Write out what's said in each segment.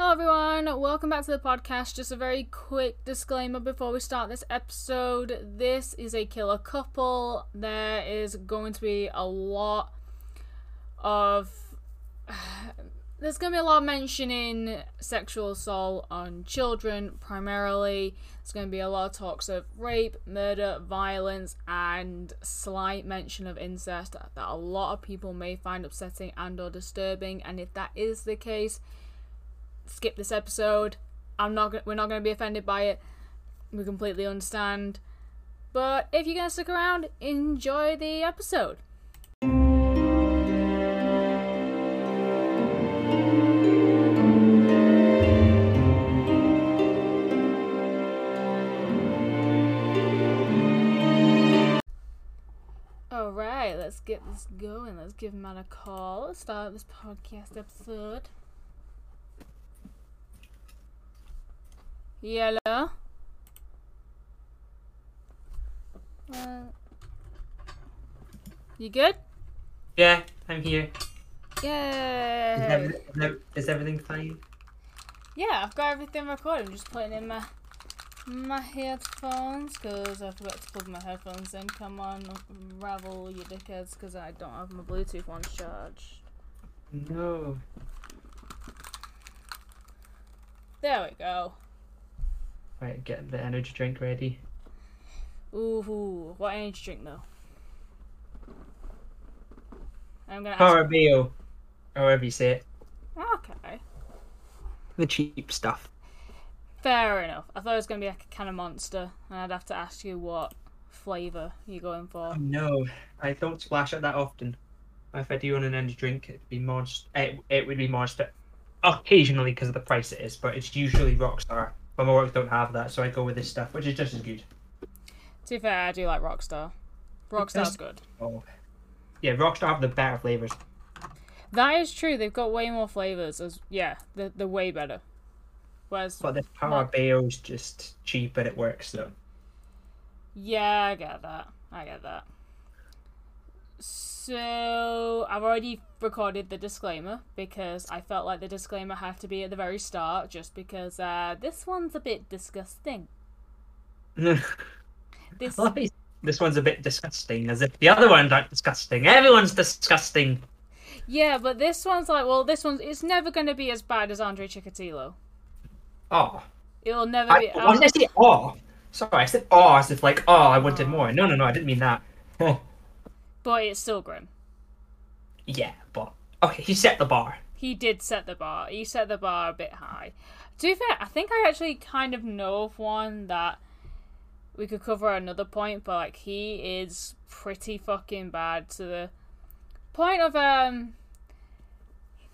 Hello, everyone. Welcome back to the podcast. Just a very quick disclaimer before we start this episode. This is a killer couple. There is going to be a lot of. There's going to be a lot of mentioning sexual assault on children, primarily. There's going to be a lot of talks of rape, murder, violence, and slight mention of incest that a lot of people may find upsetting and/or disturbing. And if that is the case, skip this episode. I'm not. We're not going to be offended by it. We completely understand. But if you're going to stick around, enjoy the episode. All right, let's get this going. Let's give out a call. Start this podcast episode. Hello? Uh, you good? Yeah, I'm here. Yeah. every- is everything fine? Yeah, I've got everything recorded. I'm just putting in my my headphones because I forgot to plug my headphones in. Come on, ravel you dickheads because I don't have my Bluetooth one charged. No. There we go. Right, get the energy drink ready. Ooh, what energy drink though? I'm gonna ask. Carabao, however you say it. Okay. The cheap stuff. Fair enough. I thought it was gonna be like a can of monster, and I'd have to ask you what flavour you're going for. Oh, no, I don't splash it that often. If I do want an energy drink, it'd be monster. It, it would be monster. Occasionally, because of the price it is, but it's usually Rockstar. But my work don't have that, so I go with this stuff, which is just as good. To be fair, I do like Rockstar. Rockstar's good. Oh, yeah, Rockstar have the better flavors. That is true. They've got way more flavors. As yeah, they're, they're way better. Whereas, But the Power this Carabao's just cheap, and it works though. yeah, I get that. I get that. So I've already recorded the disclaimer because I felt like the disclaimer had to be at the very start, just because uh, this one's a bit disgusting. This this one's a bit disgusting, as if the other ones aren't disgusting. Everyone's disgusting. Yeah, but this one's like, well, this one's it's never going to be as bad as Andrei Chikatilo. Oh, It'll never I, be. why did I say oh? Sorry, I said oh as if like oh I wanted more. No, no, no, I didn't mean that. but it's still grim. yeah, but okay, he set the bar. He did set the bar. He set the bar a bit high. To be fair, I think I actually kind of know of one that we could cover another point, but like he is pretty fucking bad to the point of um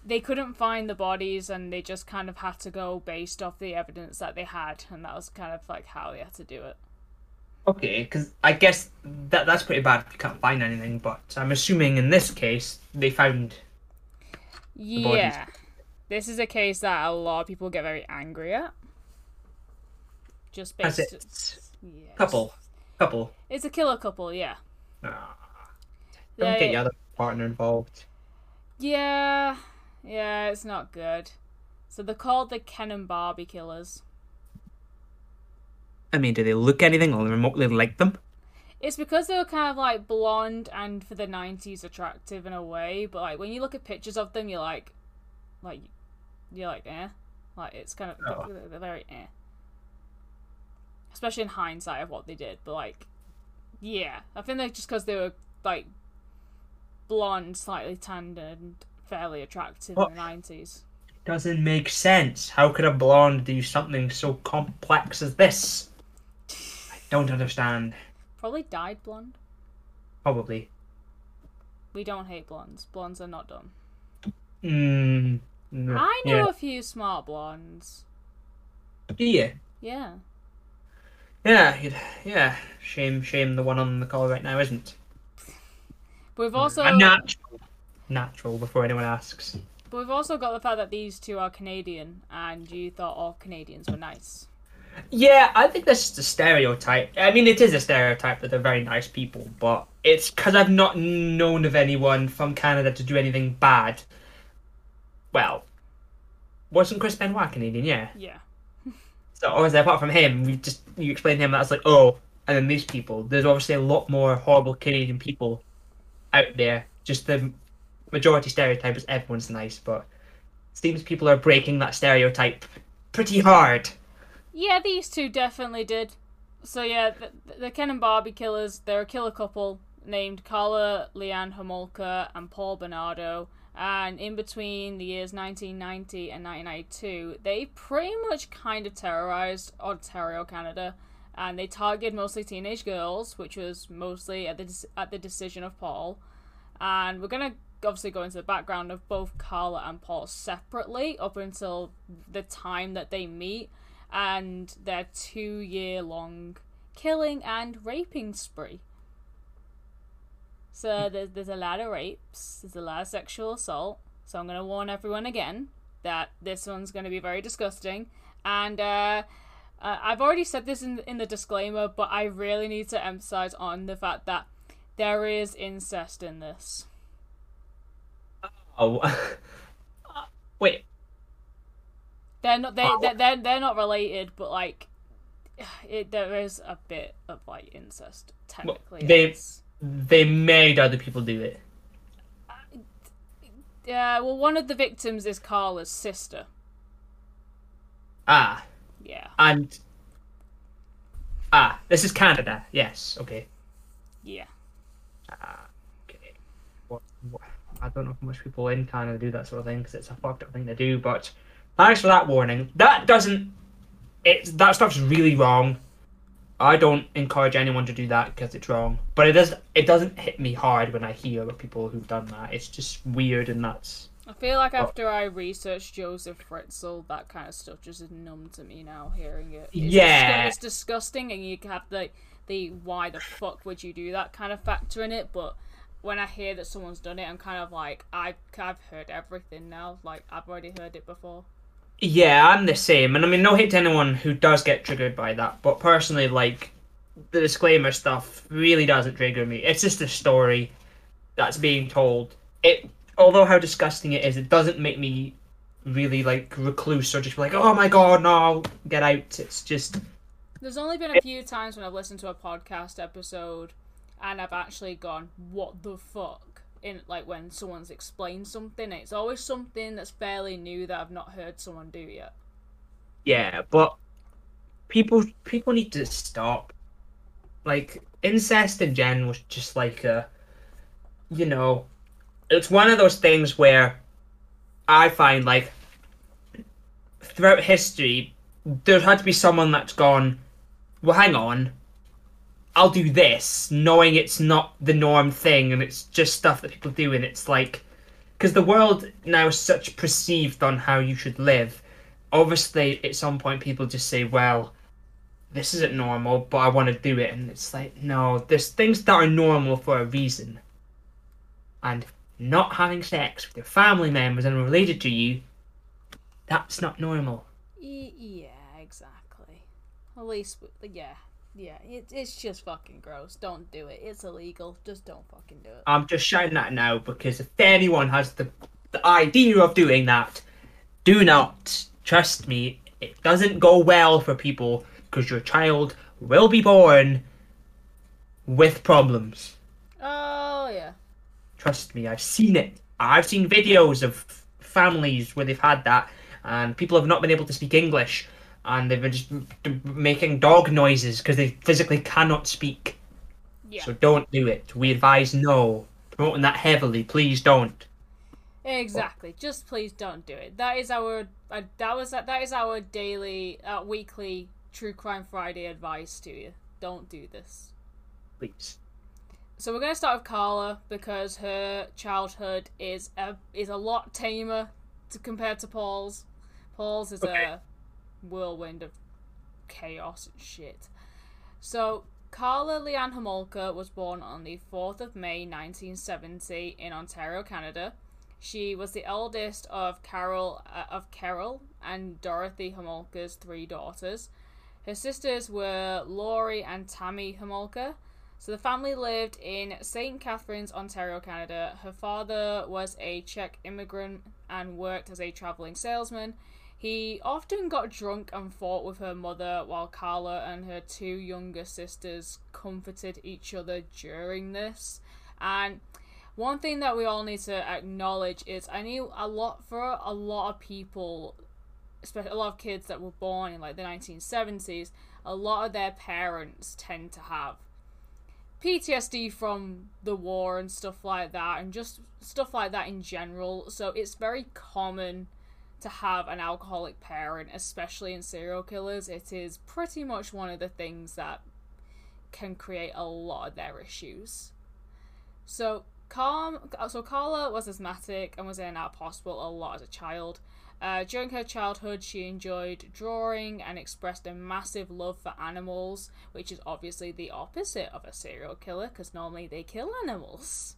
they couldn't find the bodies and they just kind of had to go based off the evidence that they had and that was kind of like how they had to do it. Okay, because I guess that that's pretty bad if you can't find anything. But I'm assuming in this case they found. bodies. Yeah. This is a case that a lot of people get very angry at. Just based. Yes. Couple, couple. It's a killer couple, yeah. Ah, don't They- get your other partner involved. Yeah, yeah, it's not good. So they're called the Ken and Barbie killers. I mean, do they look anything or remotely like them? It's because they were kind of like blonde and for the '90s attractive in a way, but like when you look at pictures of them, you're like, like, you're like, eh, like it's kind of Oh. they're, they're very eh. Especially in hindsight of what they did, but like, yeah, I think that just because they were like blonde, slightly tanned, and fairly attractive What? in the '90s. Doesn't make sense. How could a blonde do something so complex as this? Don't understand. Probably dyed blonde. Probably. We don't hate blondes. Blondes are not dumb. Mm, no. I know Yeah. a few smart blondes. Do you? Yeah. Yeah, yeah. Shame, shame the one on the call right now isn't. We've also A natural. Natural before anyone asks. but we've also got the fact that these two are Canadian and you thought all Canadians were nice. Yeah, I think that's just a stereotype. I mean, it is a stereotype that they're very nice people, but it's because I've not known of anyone from Canada to do anything bad. Well, wasn't Chris Benoit Canadian? Yeah. Yeah. So obviously, apart from him, we just you explained to him that's like oh, and then these people. There's obviously a lot more horrible Canadian people out there. Just the majority stereotype is everyone's nice, but it seems people are breaking that stereotype pretty hard. Yeah, these two definitely did. So yeah, the, the Ken and Barbie killers, they're a killer couple named Karla Leanne Homolka and Paul Bernardo. And in between the years 1990 and 1992, they pretty much kind of terrorized Ontario, Canada. And they targeted mostly teenage girls, which was mostly at the, at the decision of Paul. And we're going to obviously go into the background of both Karla and Paul separately up until the time that they meet and their two year long killing and raping spree. So there's, there's a lot of rapes, there's a lot of sexual assault. So I'm going to warn everyone again that this one's going to be very disgusting. And uh, uh, I've already said this in, in the disclaimer, but I really need to emphasize on the fact that there is incest in this. Oh, wait. They're not they they're, they're they're not related, but like, it there is a bit of like incest technically. they- It's- They made other people do it. yeah, well, one of the victims is Karla's sister. Ah, Yeah, and ah, this is Canada. Yes. Okay. yeah. Ah, okay. What, what, I don't know how much people in Canada do that sort of thing because it's a fucked up thing to do. But thanks for that warning. That doesn't. It that stuff's really wrong. I don't encourage anyone to do that because it's wrong. But it does. It doesn't hit me hard when I hear of people who've done that. It's just weird and that's. I feel like oh. after I researched Josef Fritzl, that kind of stuff just is numb to me now. Hearing it, it's Yeah. it's disgusting, and you have the the why the fuck would you do that kind of factor in it. But when I hear that someone's done it, I'm kind of like, I've I've heard everything now. Like I've already heard it before. Yeah, I'm the same. And I mean, no hate to anyone who does get triggered by that. But personally, like, the disclaimer stuff really doesn't trigger me. It's just a story that's being told. It, although how disgusting it is, it doesn't make me really like recluse or just be like, oh my god, no, get out. It's just There's only been a few times when I've listened to a podcast episode and I've actually gone, "What the fuck?" In like when someone's explained something, it's always something that's fairly new that I've not heard someone do yet. yeah. But people, people need to stop. Like incest in general is just like a, you know, it's one of those things where I find like throughout history, there had to be someone that's gone, well, hang on, I'll do this, knowing it's not the norm thing and it's just stuff that people do, and it's like, because the world now is such perceived on how you should live. Obviously, at some point, people just say, well, this isn't normal, but I want to do it. And it's like, no, there's things that are normal for a reason. And not having sex with your family members and related to you, that's not normal. Yeah, exactly. At least, yeah, yeah. It, it's just fucking gross. Don't do it. It's illegal. Just don't fucking do it. I'm just shouting that now because if anyone has the, the idea of doing that, do not. Trust me, it doesn't go well for people because your child will be born with problems. Oh yeah. Trust me, I've seen it. I've seen videos of families where they've had that, and people have not been able to speak English, and they've been just making dog noises because they physically cannot speak. Yeah. So don't do it. We advise no. Promoting that heavily, please don't. Exactly. Just please don't do it. That is our uh, that was that is our daily uh, weekly True Crime Friday advice to you. Don't do this. Please. So we're gonna start with Karla because her childhood is a is a lot tamer to compared to Paul's. Paul's is Okay. a whirlwind of chaos and shit. So Karla Leanne Homolka was born on the 4th of May 1970 in Ontario, Canada. She was the eldest of Karel uh, of Karel and Dorothy Homolka's three daughters. Her sisters were Laurie and Tammy Homolka. So the family lived in St. Catharines, Ontario, Canada. Her father was a Czech immigrant and worked as a traveling salesman. He often got drunk and fought with her mother while Karla and her two younger sisters comforted each other during this. And one thing that we all need to acknowledge is I knew a lot for a lot of people, especially a lot of kids that were born in like the 1970s, a lot of their parents tend to have PTSD from the war and stuff like that, and just stuff like that in general. So it's very common to have an alcoholic parent, especially in serial killers. It is pretty much one of the things that can create a lot of their issues. So, Calm, so Karla was asthmatic and was in of hospital a lot as a child. Uh, during her childhood, she enjoyed drawing and expressed a massive love for animals, which is obviously the opposite of a serial killer because normally they kill animals.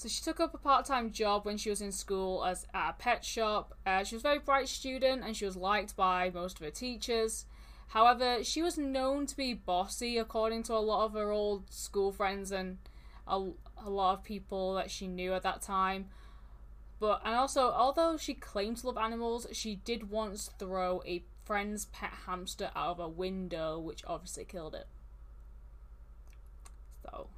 So she took up a part-time job when she was in school as at a pet shop. Uh, she was a very bright student and she was liked by most of her teachers. However, she was known to be bossy, according to a lot of her old school friends and a, a lot of people that she knew at that time. But and also, although she claimed to love animals, she did once throw a friend's pet hamster out of a window, which obviously killed it. So,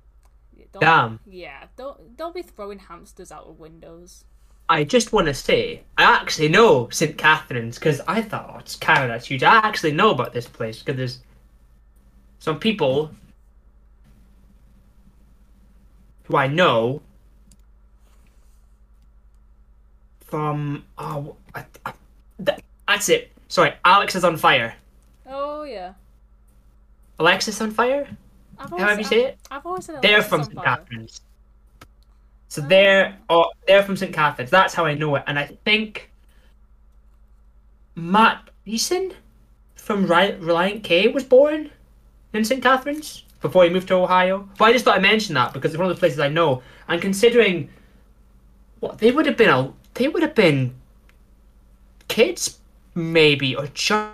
don't, Damn. Yeah, don't don't be throwing hamsters out of windows. I just want to say, I actually know St. Catharines because I thought, oh, it's Canada, that's huge. I actually know about this place because there's some people who I know from. Oh, I, I, that, that's it. Sorry, Alexisonfire. Oh yeah. Alexisonfire? I've How have you say it? I've always said They're from St. fire. Catherine's. So they're oh, they're from St. Catharines. That's how I know it. And I think Matt Thiessen from Relient K was born in St. Catharines before he moved to Ohio. But I just thought I mentioned that because it's one of the places I know. And considering what they would have been, a, they would have been kids maybe or just.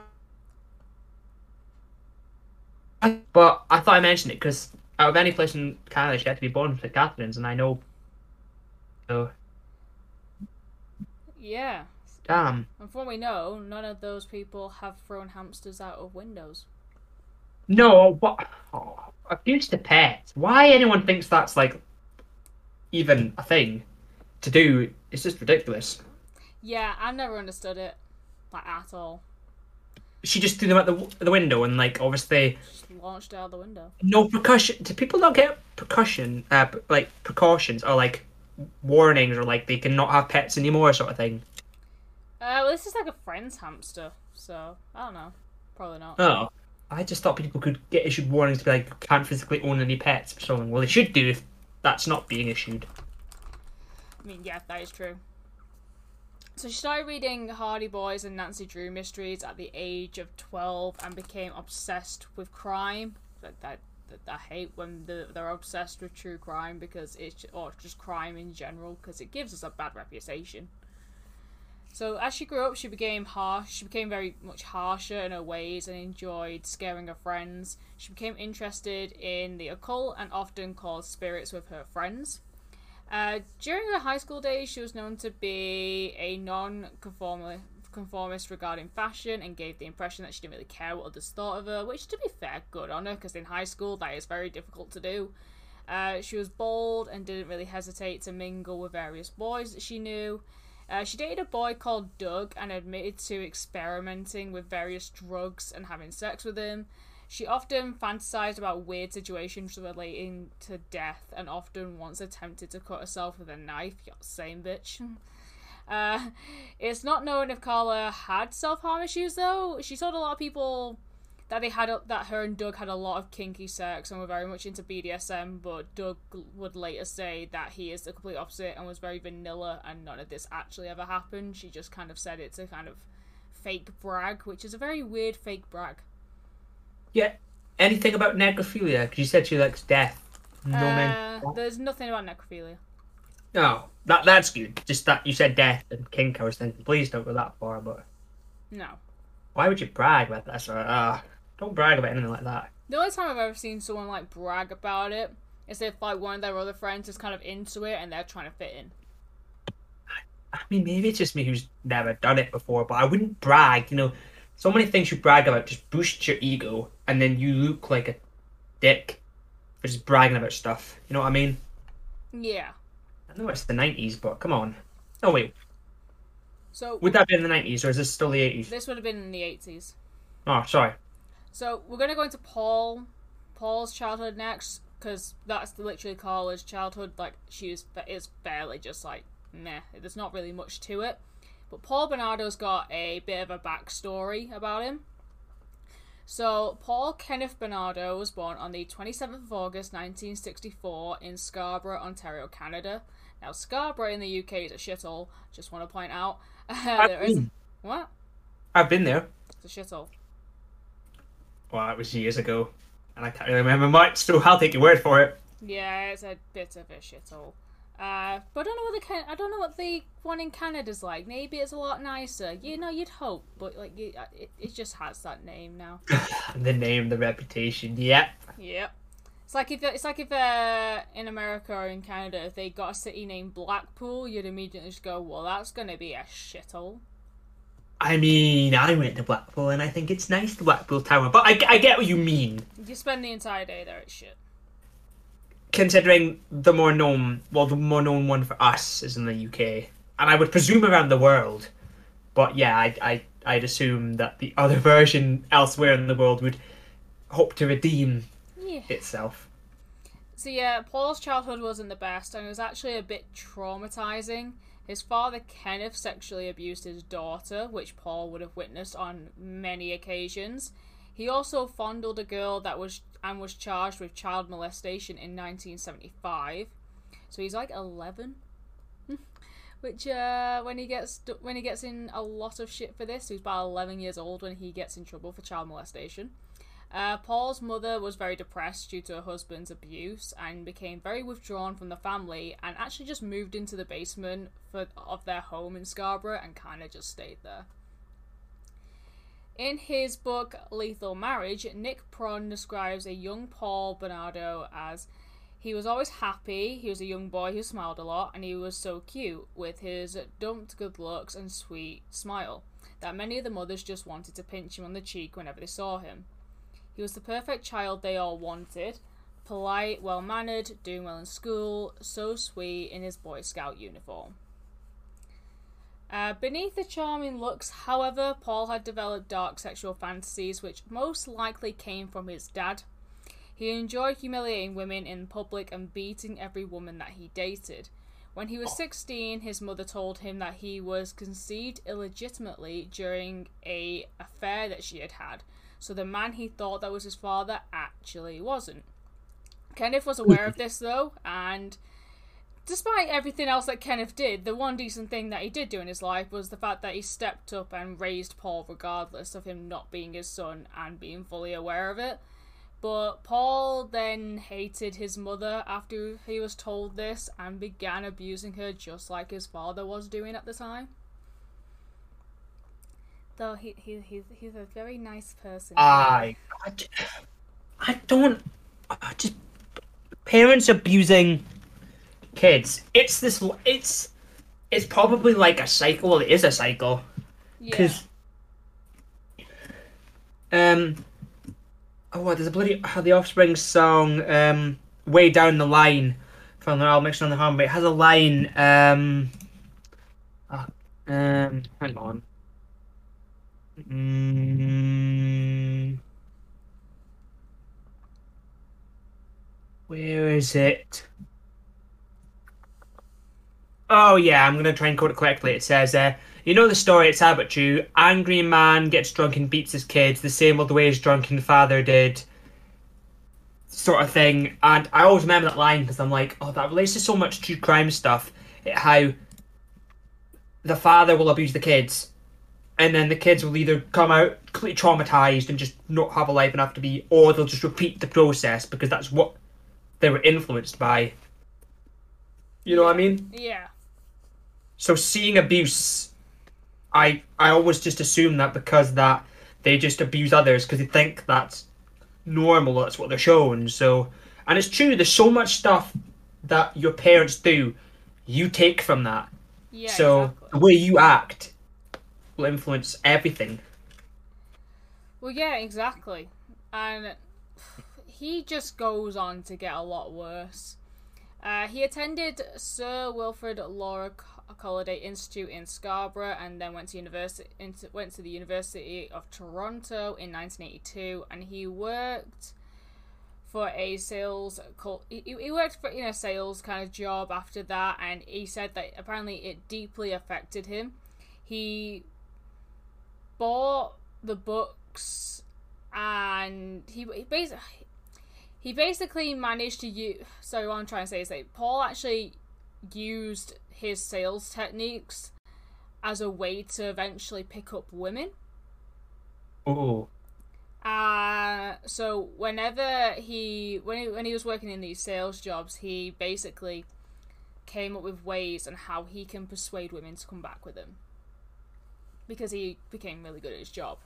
But I thought I mentioned it because out of any place in Canada, she had to be born St. Catharines, and I know. So Yeah. damn. And from what we know, none of those people have thrown hamsters out of windows. No, what? Oh, abuse to pets. Why anyone thinks that's like even a thing to do? It's just ridiculous. Yeah, I've never understood it, like at all. She just threw them out the the window, and like obviously Just launched out the window. no precaution. Do people not get precaution? Uh, like precautions or like warnings or like they can not have pets anymore, sort of thing. Uh, well, this is like a friend's hamster, so I don't know. Probably not. Oh, I just thought people could get issued warnings to be like can't physically own any pets or something. Well, they should do if that's not being issued. I mean, yeah, that is true. So she started reading Hardy Boys and Nancy Drew mysteries at the age of 12 and became obsessed with crime. That, that, that I hate when the, they're obsessed with true crime because it's or just crime in general because it gives us a bad reputation. So as she grew up, she became harsh. She became very much harsher in her ways and enjoyed scaring her friends. She became interested in the occult and often called spirits with her friends. Uh, during her high school days, she was known to be a non-conformist conformist regarding fashion and gave the impression that she didn't really care what others thought of her, which, to be fair, good on her because in high school that is very difficult to do. Uh, she was bold and didn't really hesitate to mingle with various boys that she knew. Uh, she dated a boy called Doug and admitted to experimenting with various drugs and having sex with him. She often fantasized about weird situations relating to death and often once attempted to cut herself with a knife. Same bitch. Uh, it's not known if Karla had self harm issues though. She told a lot of people that they had a, that her and Doug had a lot of kinky sex and were very much into BDSM, but Doug would later say that he is the complete opposite and was very vanilla and none of this actually ever happened. She just kind of said it to kind of fake brag, which is a very weird fake brag. Yeah. Anything about necrophilia? Because you said she likes death. No uh, men. there's nothing about necrophilia. No, that that's good. Just that you said death and kink. I was thinking, please don't go that far. But No. why would you brag about that? Sort uh, don't brag about anything like that. The only time I've ever seen someone like brag about it is if like one of their other friends is kind of into it and they're trying to fit in. I mean, maybe it's just me who's never done it before, but I wouldn't brag. You know, so many things you brag about just boost your ego, and then you look like a dick for just bragging about stuff. You know what I mean? Yeah. I know it's the nineties, but come on. Oh wait, So would that be in the nineties, or is this still the eighties? this would have been in the 80s. Oh, sorry. So we're gonna go into Paul, Paul's childhood next, because that's literally Karla's childhood. Like she was, it's barely just like meh. There's not really much to it. But Paul Bernardo's got a bit of a backstory about him. So Paul Kenneth Bernardo was born on the 27th of August 1964 in Scarborough, Ontario, Canada. Now Scarborough in the UK is a shithole. Just want to point out. there is what? I've been there. It's a shithole. Well, that was years ago, and I can't really remember much, so I'll take your word for it. Yeah, it's a bit of a shithole. Uh, but I don't know what the Can- I don't know what the one in Canada's like. Maybe it's a lot nicer. You know, you'd hope, but like you, uh, it, it just has that name now. the name, the reputation. Yep. yep. It's like if it's like if uh, in America or in Canada, if they got a city named Blackpool, you'd immediately just go, "Well, that's gonna be a shithole." I mean, I went to Blackpool, and I think it's nice, the Blackpool Tower. But I, I get what you mean. You spend the entire day there, it's shit. Considering the more known, well, the more known one for us is in the UK, and I would presume around the world. But yeah, I, I, I'd assume that the other version elsewhere in the world would hope to redeem Yeah. itself. So yeah, Paul's childhood wasn't the best, and it was actually a bit traumatizing. His father Kenneth sexually abused his daughter, which Paul would have witnessed on many occasions. He also fondled a girl that was and was charged with child molestation in 1975. So he's like 11, which uh, when he gets when he gets in a lot of shit for this, he's about 11 years old when he gets in trouble for child molestation. Uh, Paul's mother was very depressed due to her husband's abuse and became very withdrawn from the family and actually just moved into the basement for, of their home in Scarborough and kind of just stayed there. In his book Lethal Marriage, Nick Pron describes a young Paul Bernardo as he was always happy, he was a young boy who smiled a lot, and he was so cute with his dumped good looks and sweet smile that many of the mothers just wanted to pinch him on the cheek whenever they saw him. He was the perfect child they all wanted polite, well mannered, doing well in school, so sweet in his Boy Scout uniform. Uh, beneath the charming looks, however, Paul had developed dark sexual fantasies which most likely came from his dad. He enjoyed humiliating women in public and beating every woman that he dated. When he was 16, his mother told him that he was conceived illegitimately during a affair that she had had, so the man he thought that was his father actually wasn't. Kenneth was aware of this though, and despite everything else that Kenneth did, the one decent thing that he did do in his life was the fact that he stepped up and raised Paul regardless of him not being his son and being fully aware of it. But Paul then hated his mother after he was told this and began abusing her just like his father was doing at the time. Though he, he he's he's a very nice person. I I don't. I just parents abusing kids. It's this. It's it's probably like a cycle. Well, it is a cycle yeah. because um. Oh, what, there's a bloody how the Offspring song um way down the line from their album Mixing on the Harm, but It has a line um. ah, um, hang on. Mm, where is it? Oh yeah, I'm gonna try and quote it correctly. It says, uh, "You know the story. It's about you. Angry man gets drunk and beats his kids the same old way his drunken father did." Sort of thing. And I always remember that line because I'm like, oh, that relates to so much true crime stuff. How the father will abuse the kids and then the kids will either come out completely traumatized and just not have a life enough to be, or they'll just repeat the process because that's what they were influenced by. You know what I mean? Yeah. So seeing abuse, I I always just assume that because that they just abuse others because they think that's normal, that's what they're shown. So, and it's true. There's so much stuff that your parents do, you take from that. Yeah. so exactly. the way you act will influence everything. Well, yeah, exactly. And he just goes on to get a lot worse. Uh, he attended Sir Wilfrid Laurier Collegiate Institute in Scarborough, and then went to university went to the University of Toronto in 1982, and he worked for a sales. He, he worked for you know sales kind of job after that, and he said that apparently it deeply affected him. He bought the books, and he, he basically he basically managed to use. So what I'm trying to say is that Paul actually used his sales techniques as a way to eventually pick up women. Oh, Uh, so whenever he when he when he was working in these sales jobs, he basically came up with ways on how he can persuade women to come back with him because he became really good at his job.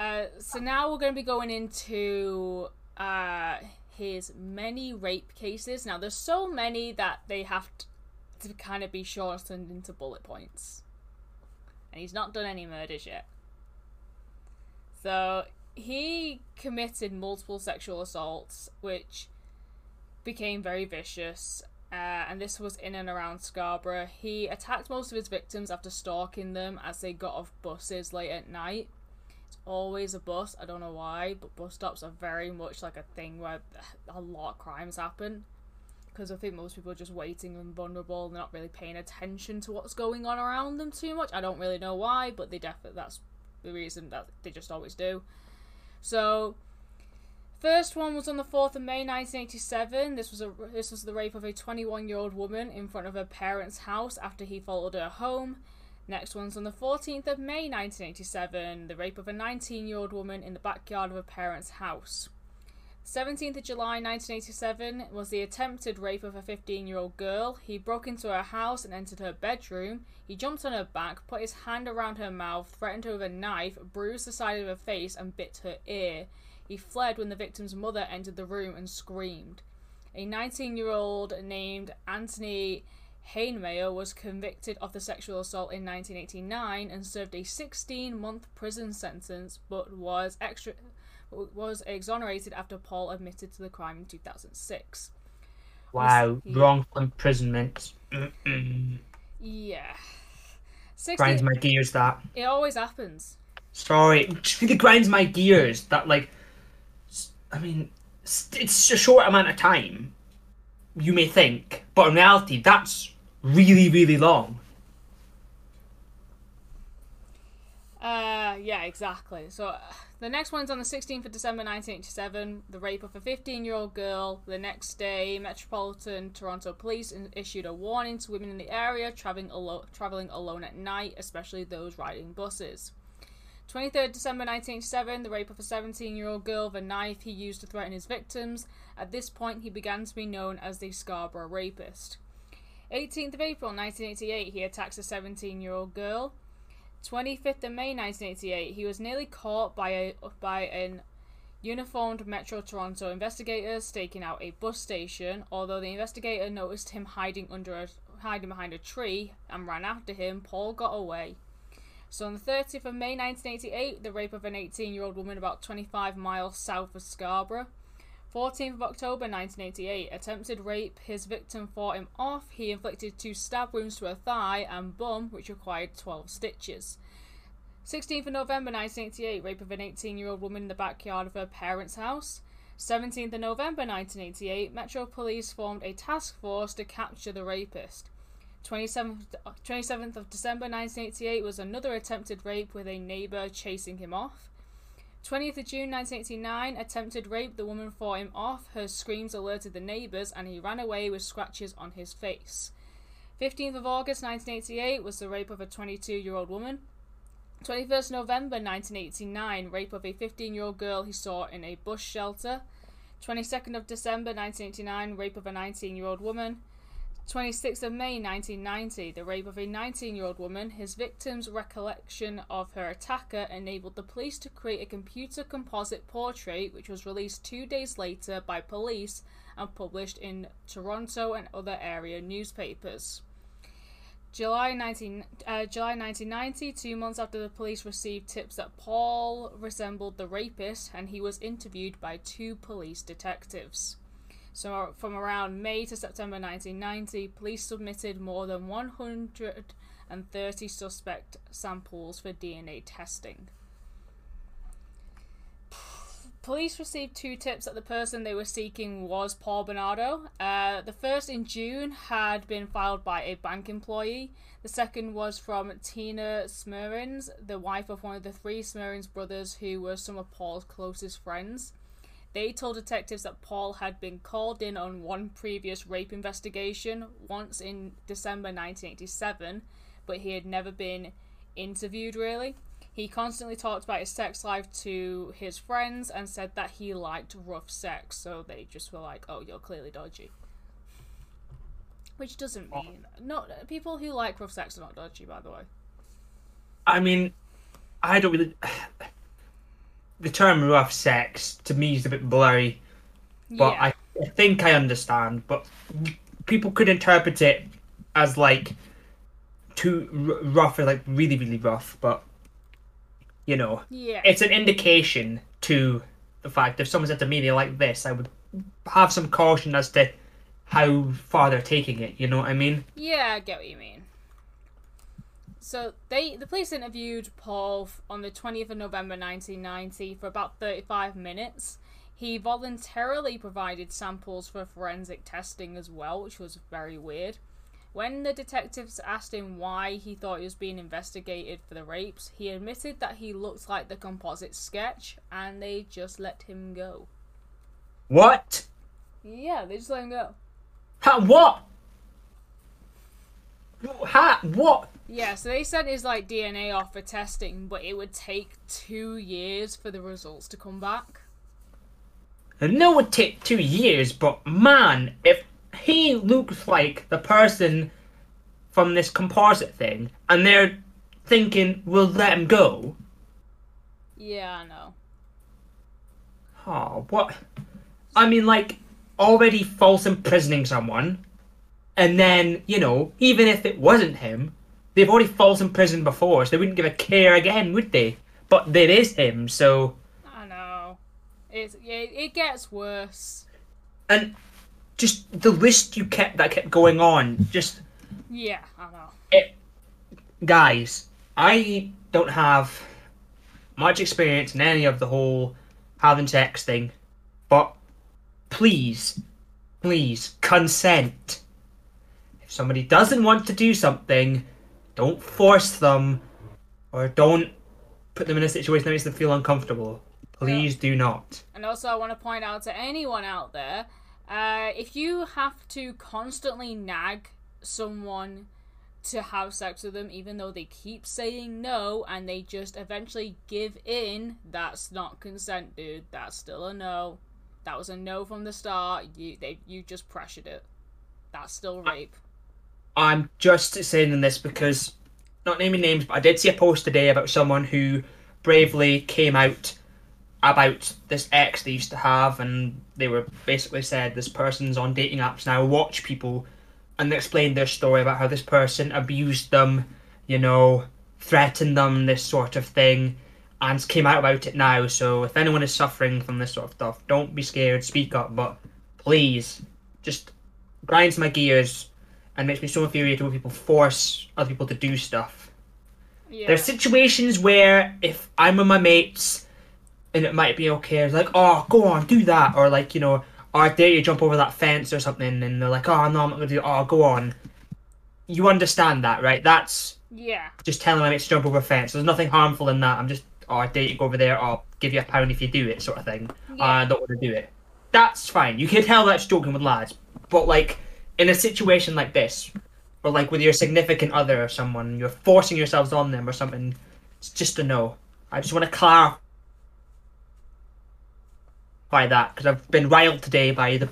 Uh, so now we're going to be going into uh, his many rape cases. Now there's so many that they have to, to kind of be shortened into bullet points, and he's not done any murders yet. So he committed multiple sexual assaults, which became very vicious. Uh, and this was in and around Scarborough. He attacked most of his victims after stalking them as they got off buses late at night. Always a bus. I don't know why, but bus stops are very much like a thing where a lot of crimes happen. Because I think most people are just waiting and vulnerable and they're not really paying attention to what's going on around them too much. I don't really know why, but they definitely that's the reason that they just always do. So, first one was on the fourth of May, nineteen eighty-seven. This was a this was the rape of a twenty-one-year-old woman in front of her parents' house after he followed her home. Next one's on the fourteenth of May, nineteen eighty-seven. The rape of a nineteen-year-old woman in the backyard of her parents' house. 17th of July 1987 was the attempted rape of a 15 year old girl. He broke into her house and entered her bedroom. He jumped on her back, put his hand around her mouth, threatened her with a knife, bruised the side of her face, and bit her ear. He fled when the victim's mother entered the room and screamed. A 19 year old named Anthony Hanemaayer was convicted of the sexual assault in 1989 and served a 16 month prison sentence but was extra was exonerated after Paul admitted to the crime in 2006. wow, he- wrongful imprisonment. Mm-mm. Yeah. Grinds my gears. That. it always happens. Sorry, it grinds my gears. That like, I mean, it's a short amount of time. You may think, but in reality, that's really, really long. Uh, yeah, exactly. So uh, the next one's on the 16th of December 1987, the rape of a 15 year old girl. The next day, Metropolitan Toronto Police issued a warning to women in the area traveling, alo- traveling alone at night, especially those riding buses. 23rd December 1987, the rape of a 17 year old girl a knife he used to threaten his victims. At this point, he began to be known as the Scarborough Rapist. 18th of April 1988, he attacks a 17 year old girl. 25th of May 1988, he was nearly caught by a by an uniformed Metro Toronto investigator staking out a bus station. Although the investigator noticed him hiding under a hiding behind a tree and ran after him, Paul got away. So on the 30th of May 1988, the rape of an 18-year-old woman about 25 miles south of Scarborough. 14th of October 1988, attempted rape. His victim fought him off. He inflicted two stab wounds to her thigh and bum, which required 12 stitches. 16th of November 1988, rape of an 18 year old woman in the backyard of her parents' house. 17th of November 1988, Metro Police formed a task force to capture the rapist. 27th, 27th of December 1988 was another attempted rape with a neighbour chasing him off. 20th of June 1989, attempted rape. The woman fought him off. Her screams alerted the neighbours, and he ran away with scratches on his face. 15th of August 1988 was the rape of a 22 year old woman. 21st November 1989, rape of a 15 year old girl he saw in a bush shelter. 22nd of December 1989, rape of a 19 year old woman. 26th of May 1990, the rape of a 19 year old woman. His victim's recollection of her attacker enabled the police to create a computer composite portrait, which was released two days later by police and published in Toronto and other area newspapers. July 19, uh, July 1990, two months after the police received tips that Paul resembled the rapist, and he was interviewed by two police detectives. So, from around May to September 1990, police submitted more than 130 suspect samples for DNA testing. Police received two tips that the person they were seeking was Paul Bernardo. Uh, the first in June had been filed by a bank employee. The second was from Tina Smirnis, the wife of one of the three Smirnis brothers who were some of Paul's closest friends. They told detectives that Paul had been called in on one previous rape investigation, once in December 1987, but he had never been interviewed really. He constantly talked about his sex life to his friends and said that he liked rough sex, so they just were like, "Oh, you're clearly dodgy." Which doesn't oh. mean not people who like rough sex are not dodgy, by the way. I mean, I don't really. The term rough sex to me is a bit blurry, but yeah. I, I think I understand. But people could interpret it as like too r- rough or like really really rough, but you know, yeah. it's an indication to the fact if someone said to me they like this, I would have some caution as to how far they're taking it. You know what I mean? Yeah, I get what you mean. So they the police interviewed Paul on the 20th of November 1990 for about 35 minutes. He voluntarily provided samples for forensic testing as well, which was very weird. When the detectives asked him why he thought he was being investigated for the rapes, he admitted that he looked like the composite sketch and they just let him go. What? Yeah, they just let him go. Ha, what? Ha, what? Yeah, so they sent his like DNA off for testing, but it would take two years for the results to come back. I know it would take two years, but man, if he looks like the person from this composite thing, and they're thinking we'll let him go, Yeah, I know. oh, what? I mean, like, already false imprisoning someone, and then, you know, even if it wasn't him, they've already false imprisoned before, so they wouldn't give a care again, would they? But there is him, so. I know. It's it, it gets worse. And just the list you kept that kept going on, just Yeah, I know. it, guys, I don't have much experience in any of the whole having sex thing, but please, please consent. If somebody doesn't want to do something, don't force them, or don't put them in a situation that makes them feel uncomfortable. Please do not. And also, I want to point out to anyone out there, uh, if you have to constantly nag someone to have sex with them, even though they keep saying no and they just eventually give in, that's not consent, dude. That's still a no. That was a no from the start. You they you just pressured it. That's still rape. I'm just saying this because, not naming names, but I did see a post today about someone who bravely came out about this ex they used to have, and they were basically said this person's on dating apps now, watch people, and they explained their story about how this person abused them, you know, threatened them, this sort of thing, and came out about it now. So if anyone is suffering from this sort of stuff, don't be scared, speak up, but please, just grinds my gears and makes me so infuriated when people force other people to do stuff. Yeah. There's situations where if I'm with my mates and it might be okay, it's like, oh, go on, do that, or like, you know, or I dare you jump over that fence or something, and they're like, oh, no, I'm not gonna do it, oh, go on. You understand that, right? That's yeah. just telling my mates to jump over a fence. There's nothing harmful in that. I'm just, oh, I dare you go over there, I'll give you a pound if you do it, sort of thing. Yeah. Uh, I don't want to do it. That's fine. You can tell that's joking with lads, but like in a situation like this, or like with your significant other or someone, you're forcing yourselves on them or something. It's just a no. I just want to clarify that because I've been riled today by the,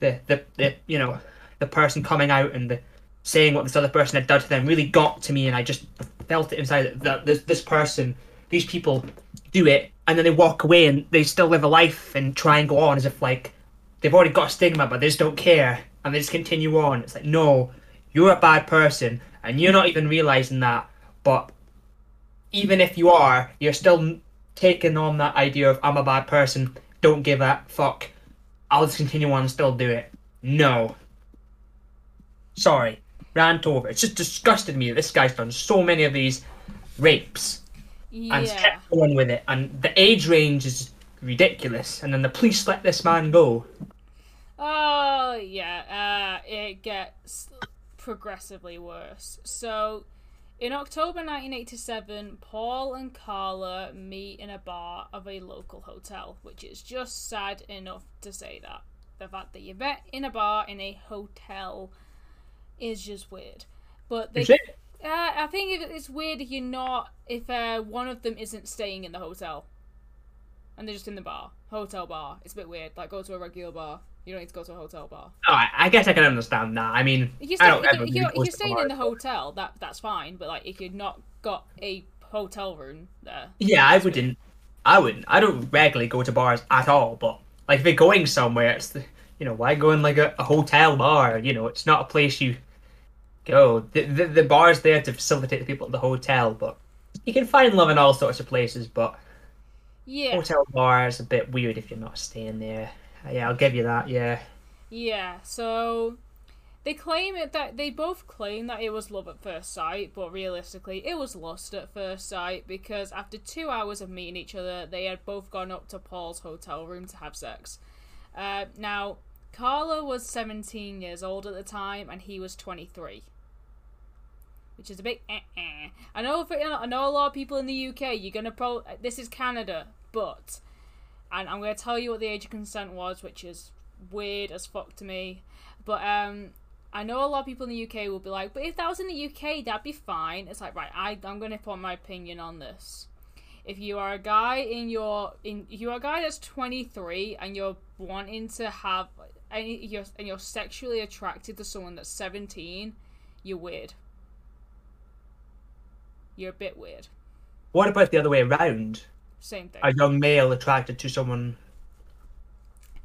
the, the, the, you know, the person coming out and the saying what this other person had done to them really got to me, and I just felt it inside that this this person, these people, do it, and then they walk away and they still live a life and try and go on as if like they've already got a stigma, but they just don't care and they just continue on. It's like no, you're a bad person, and you're not even realizing that. But even if you are, you're still taking on that idea of I'm a bad person. Don't give a fuck. I'll just continue on and still do it. No. Sorry, rant over. It's just disgusted me that this guy's done so many of these rapes and kept going with it. And the age range is ridiculous. And then the police let this man go. Oh yeah, uh, it gets progressively worse. So, in October 1987, Paul and Karla meet in a bar of a local hotel, which is just sad enough to say that. The fact that you met in a bar in a hotel is just weird. But they, uh, I think it's weird if you're not if uh, one of them isn't staying in the hotel, and they're just in the bar, hotel bar. It's a bit weird. Like go to a regular bar. You don't need to go to a hotel bar. Oh, I I guess I can understand that. I mean, If you're, I don't if ever you're, if you're, if you're staying in the hotel, that that's fine. But like if you've not got a hotel room there, Yeah, I wouldn't. I wouldn't. I don't regularly go to bars at all. But like, if you're going somewhere, it's the, you know why go in like a, a hotel bar? You know, it's not a place you go. The, the the bar's there to facilitate the people at the hotel, but you can find love in all sorts of places. But Yeah, hotel bar is a bit weird if you're not staying there. Yeah, I'll give you that. Yeah. yeah. So they claim it that they both claim that it was love at first sight, but realistically, it was lust at first sight because after two hours of meeting each other, they had both gone up to Paul's hotel room to have sex. Uh, now, Karla was 17 years old at the time, and he was 23. Which is a bit eh eh. I know, for, I know a lot of people in the UK. You're gonna pro. This is Canada, but, and I'm gonna tell you what the age of consent was, which is weird as fuck to me. But um, I know a lot of people in the UK will be like, but if that was in the UK, that'd be fine. It's like, right, I, I'm going to put my opinion on this. If you are a guy in your, in, if you're a guy that's 23 and you're wanting to have, and you're, and you're sexually attracted to someone that's 17, you're weird. You're a bit weird. What about the other way around? Same thing. A young male attracted to someone.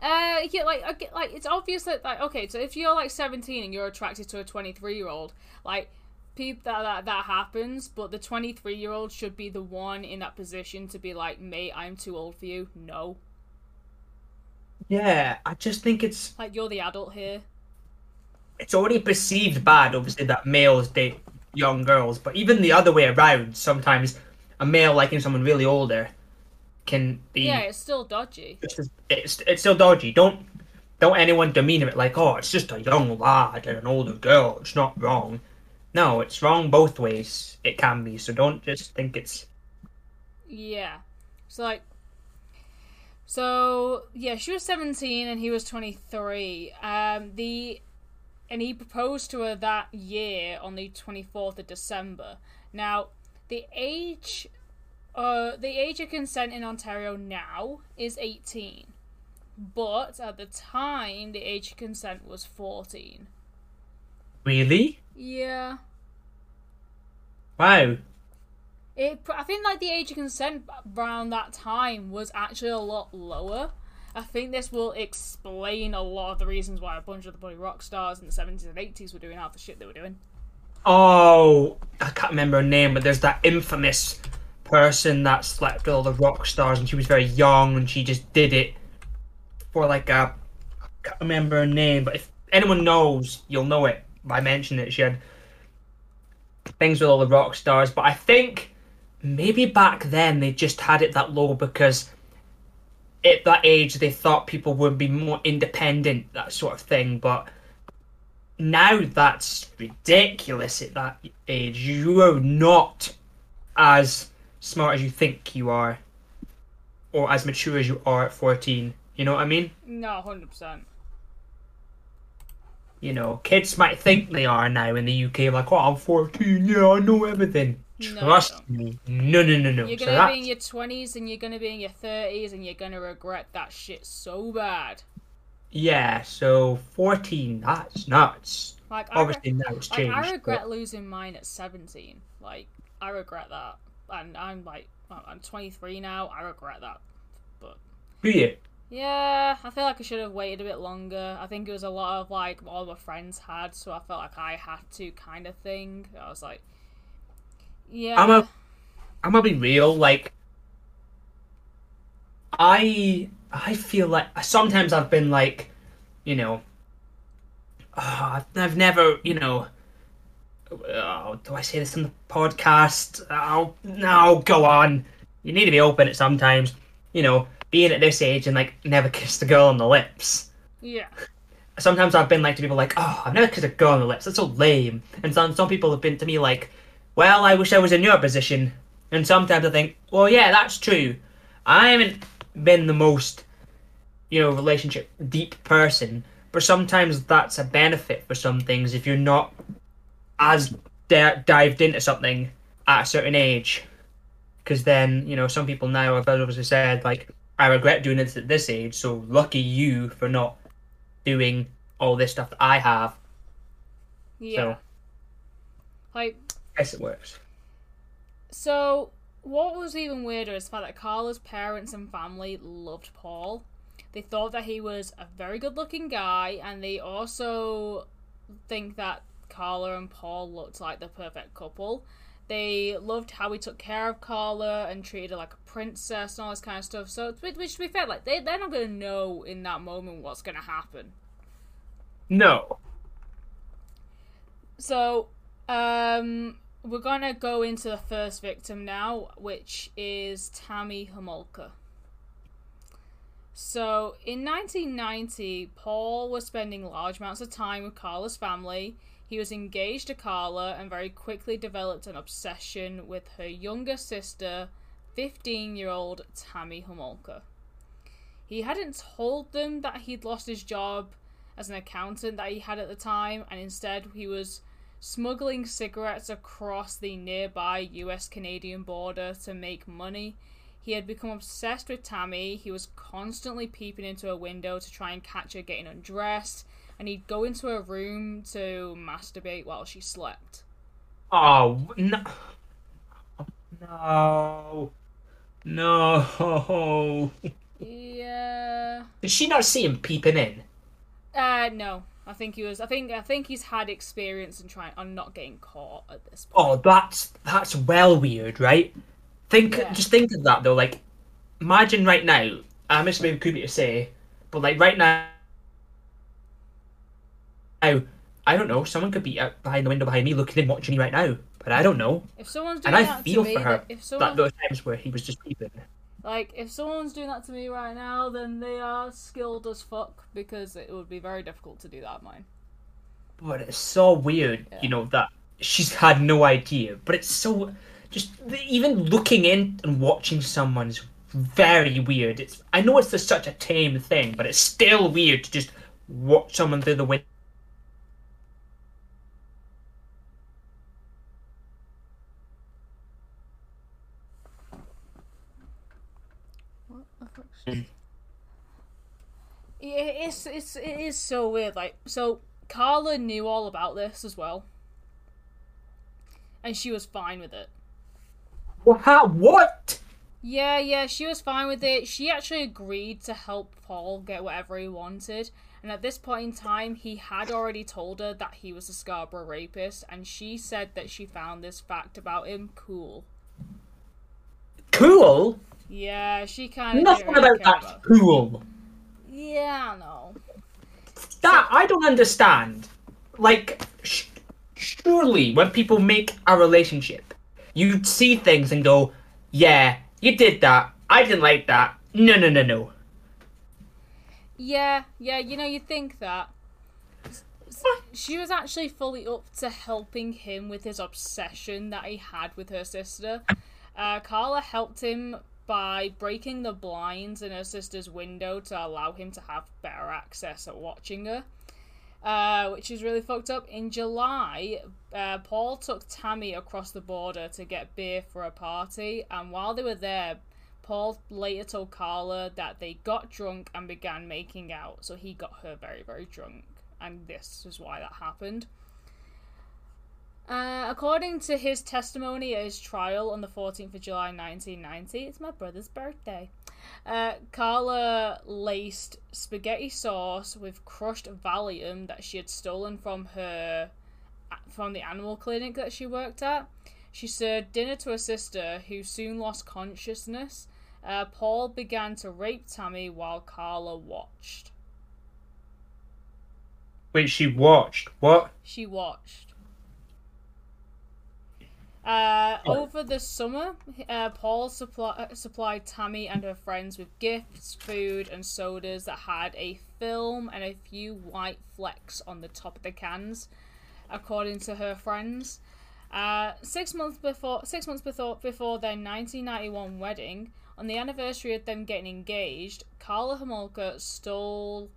Uh, yeah, like, I like it's obvious that like okay, so if you're like 17 and you're attracted to a 23 year old, like people that, that that happens, but the 23 year old should be the one in that position to be like, mate, I'm too old for you. No, Yeah, I just think it's like you're the adult here. it's already perceived bad, obviously, that males date young girls, but even the other way around, sometimes a male liking someone really older can be Yeah, it's still dodgy. just it's it's still dodgy. Don't don't anyone demean it like, oh, it's just a young lad and an older girl. It's not wrong. No, it's wrong both ways. It can be. So don't just think it's Yeah. So like So yeah, she was seventeen and he was twenty three. Um the and he proposed to her that year on the twenty fourth of December. Now, the age uh the age of consent in Ontario now is eighteen. But at the time the age of consent was fourteen. really Yeah. wow. It, I think like the age of consent around that time was actually a lot lower. I think this will explain a lot of the reasons why a bunch of the bloody rock stars in the seventies and eighties were doing half the shit they were doing. Oh, I can't remember her name, but there's that infamous person that slept with all the rock stars, and she was very young, and she just did it for like a. I can't remember her name, but if anyone knows, you'll know it by mentioning it. She had things with all the rock stars, but I think maybe back then they just had it that low because at that age they thought people would be more independent, that sort of thing, but now that's ridiculous at that age. You are not as smart as you think you are, or as mature as you are at 14. You know what I mean? No, hundred percent. You know, kids might think they are now in the UK, like, oh, I'm 14, yeah, I know everything. No, Trust me. No, no, no, no. You're gonna that's, be in your twenties and you're gonna be in your thirties and you're gonna regret that shit so bad. yeah, so 14, that's nuts. Like I, re- Obviously, now it's like, changed. I but- regret losing mine at seventeen. Like I regret that, and I'm like I'm 23 now. I regret that. Do you? Yeah, I feel like I should have waited a bit longer. I think it was a lot of like all my friends had, so I felt like I had to kind of thing. I was like, yeah. I'm a, I'm gonna be real. Like, I, I feel like sometimes I've been like, you know, uh, I've never, you know, oh, do I say this on the podcast? Oh, no, go on. You need to be open at sometimes. You know, being at this age and like never kissed a girl on the lips. Yeah. Sometimes I've been like to people like, oh, I've never kissed a girl on the lips. That's so lame. And some some people have been to me like, well, I wish I was in your position. And sometimes I think, well, yeah, that's true. I haven't been the most, you know, relationship deep person, but sometimes that's a benefit for some things if you're not as dived into something at a certain age. Because then, you know, some people now have obviously said, like, I regret doing this at this age, so lucky you for not doing all this stuff that I have. Yeah. So, Like, I guess it works. so what was even weirder is the fact that Karla's parents and family loved Paul. They thought that he was a very good looking guy, and they also think that Karla and Paul looked like the perfect couple. They loved how he took care of Karla and treated her like a princess and all this kind of stuff. So, which to be fair, like they they're not gonna know in that moment what's gonna happen. No. So, um, we're gonna go into the first victim now, which is Tammy Homolka. So, in 1990, Paul was spending large amounts of time with Karla's family. He was engaged to Karla and very quickly developed an obsession with her younger sister, 15 year old Tammy Homolka. He hadn't told them that he'd lost his job as an accountant that he had at the time, and instead he was smuggling cigarettes across the nearby US Canadian border to make money. He had become obsessed with Tammy. He was constantly peeping into a window to try and catch her getting undressed, and he'd go into her room to masturbate while she slept. Oh, no. No. No. Yeah. Did she not see him peeping in? Uh no. I think he was I think I think he's had experience in trying on not getting caught at this point. Oh, that's that's well weird, right? Think, Yeah. just think of that though. Like, imagine right now. I miss maybe creepy to say, but like right now, now, I don't know. Someone could be out behind the window behind me, looking in, watching me right now. But I don't know. If someone's doing And I that feel to me, for her. if That those times where he was just peeping. Like, if someone's doing that to me right now, then they are skilled as fuck because it would be very difficult to do that mine. But it's so weird, Yeah. you know, that she's had no idea. But it's so just even looking in and watching someone's very weird. It's I know it's just such a tame thing, but it's still weird to just watch someone through the window. Yeah, it's it's it is so weird. Like, so Karla knew all about this as well, and she was fine with it. What? What? Yeah, yeah, she was fine with it. She actually agreed to help Paul get whatever he wanted. And at this point in time, he had already told her that he was a Scarborough rapist, and she said that she found this fact about him cool. Cool? Yeah, she kind of Nothing about that's cool. Yeah, I know. That I don't understand. Like, sh- surely when people make a relationship, you see things and go, "Yeah, you did that. I didn't like that. No, no, no, no." Yeah, yeah, you know, you think that. She was actually fully up to helping him with his obsession that he had with her sister. Uh, Karla helped him by breaking the blinds in her sister's window to allow him to have better access at watching her. Uh, which is really fucked up. In July, uh, Paul took Tammy across the border to get beer for a party, and while they were there, Paul later told Karla that they got drunk and began making out, so he got her very, very drunk, and this is why that happened. Uh, according to his testimony at his trial on the 14th of July 1990, it's my brother's birthday. Uh, Karla laced spaghetti sauce with crushed Valium that she had stolen from her from the animal clinic that she worked at. She served dinner to her sister, who soon lost consciousness. Uh, Paul began to rape Tammy while Karla watched. Wait, she watched. What? She watched. Uh, over the summer, uh, Paul supply- supplied Tammy and her friends with gifts, food, and sodas that had a film and a few white flecks on the top of the cans, according to her friends. Uh, six months before, six months before before their 1991 wedding, on the anniversary of them getting engaged, Karla Homolka stole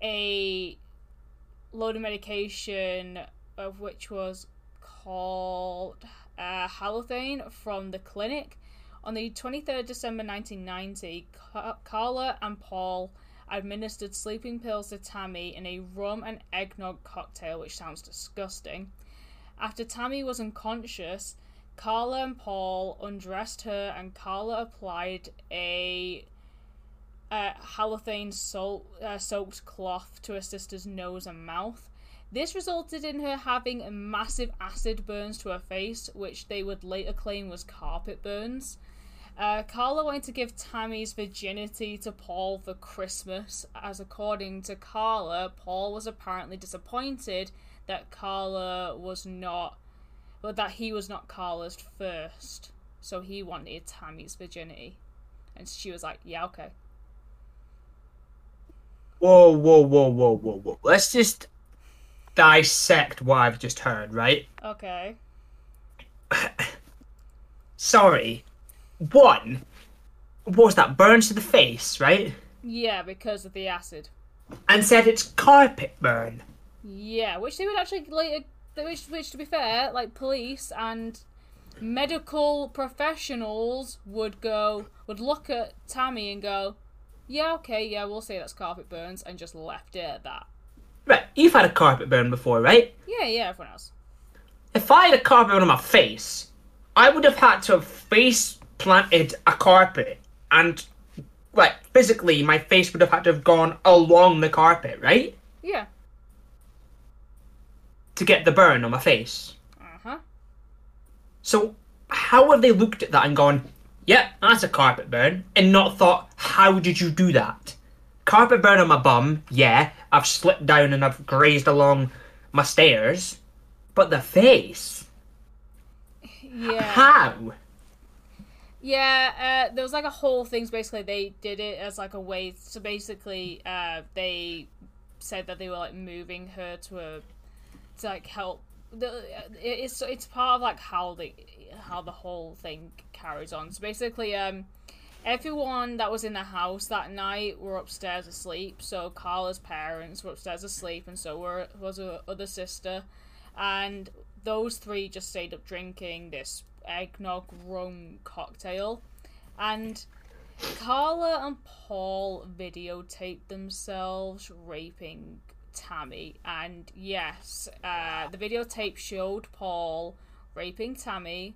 a load of medication, of which was called uh, halothane from the clinic. On the 23rd December 1990, Karla and Paul administered sleeping pills to Tammy in a rum and eggnog cocktail, which sounds disgusting. After Tammy was unconscious, Karla and Paul undressed her, and Karla applied a uh, halothane salt, uh, soaked cloth to her sister's nose and mouth. This resulted in her having massive acid burns to her face, which they would later claim was carpet burns. Uh, Karla wanted to give Tammy's virginity to Paul for Christmas, as according to Karla, Paul was apparently disappointed that Karla was not, but that he was not Karla's first, so he wanted Tammy's virginity, and she was like, "Yeah, okay." Whoa, whoa, whoa, whoa, whoa, whoa! Let's just dissect what I've just heard, right? Okay. Sorry. One, what was that? Burns to the face, right? Yeah, because of the acid. And said it's carpet burn. Yeah, which they would actually later, uh, which, which to be fair, like police and medical professionals would go, would look at Tammy and go, yeah, okay, yeah, we'll say that's carpet burns, and just left it at that. Right, you've had a carpet burn before, right? Yeah, yeah, everyone else. If I had a carpet burn on my face, I would have had to have face planted a carpet and, like, physically, my face would have had to have gone along the carpet, right? Yeah. To get the burn on my face. Uh huh. So, how have they looked at that and gone, yep, that's a carpet burn, and not thought, how did you do that? Carpet burn on my bum, yeah, I've slipped down and I've grazed along my stairs, but the face? Yeah. How? Yeah, uh, there was like a whole thing. Basically, they did it as like a way. So basically, uh, they said that they were like moving her to a to like help. The, it's it's part of like how the how the whole thing carries on. So basically, um, everyone that was in the house that night were upstairs asleep. So Karla's parents were upstairs asleep, and so were was her other sister, and those three just stayed up drinking this eggnog rum cocktail, and Karla and Paul videotaped themselves raping Tammy, and yes, uh, the videotape showed Paul raping Tammy,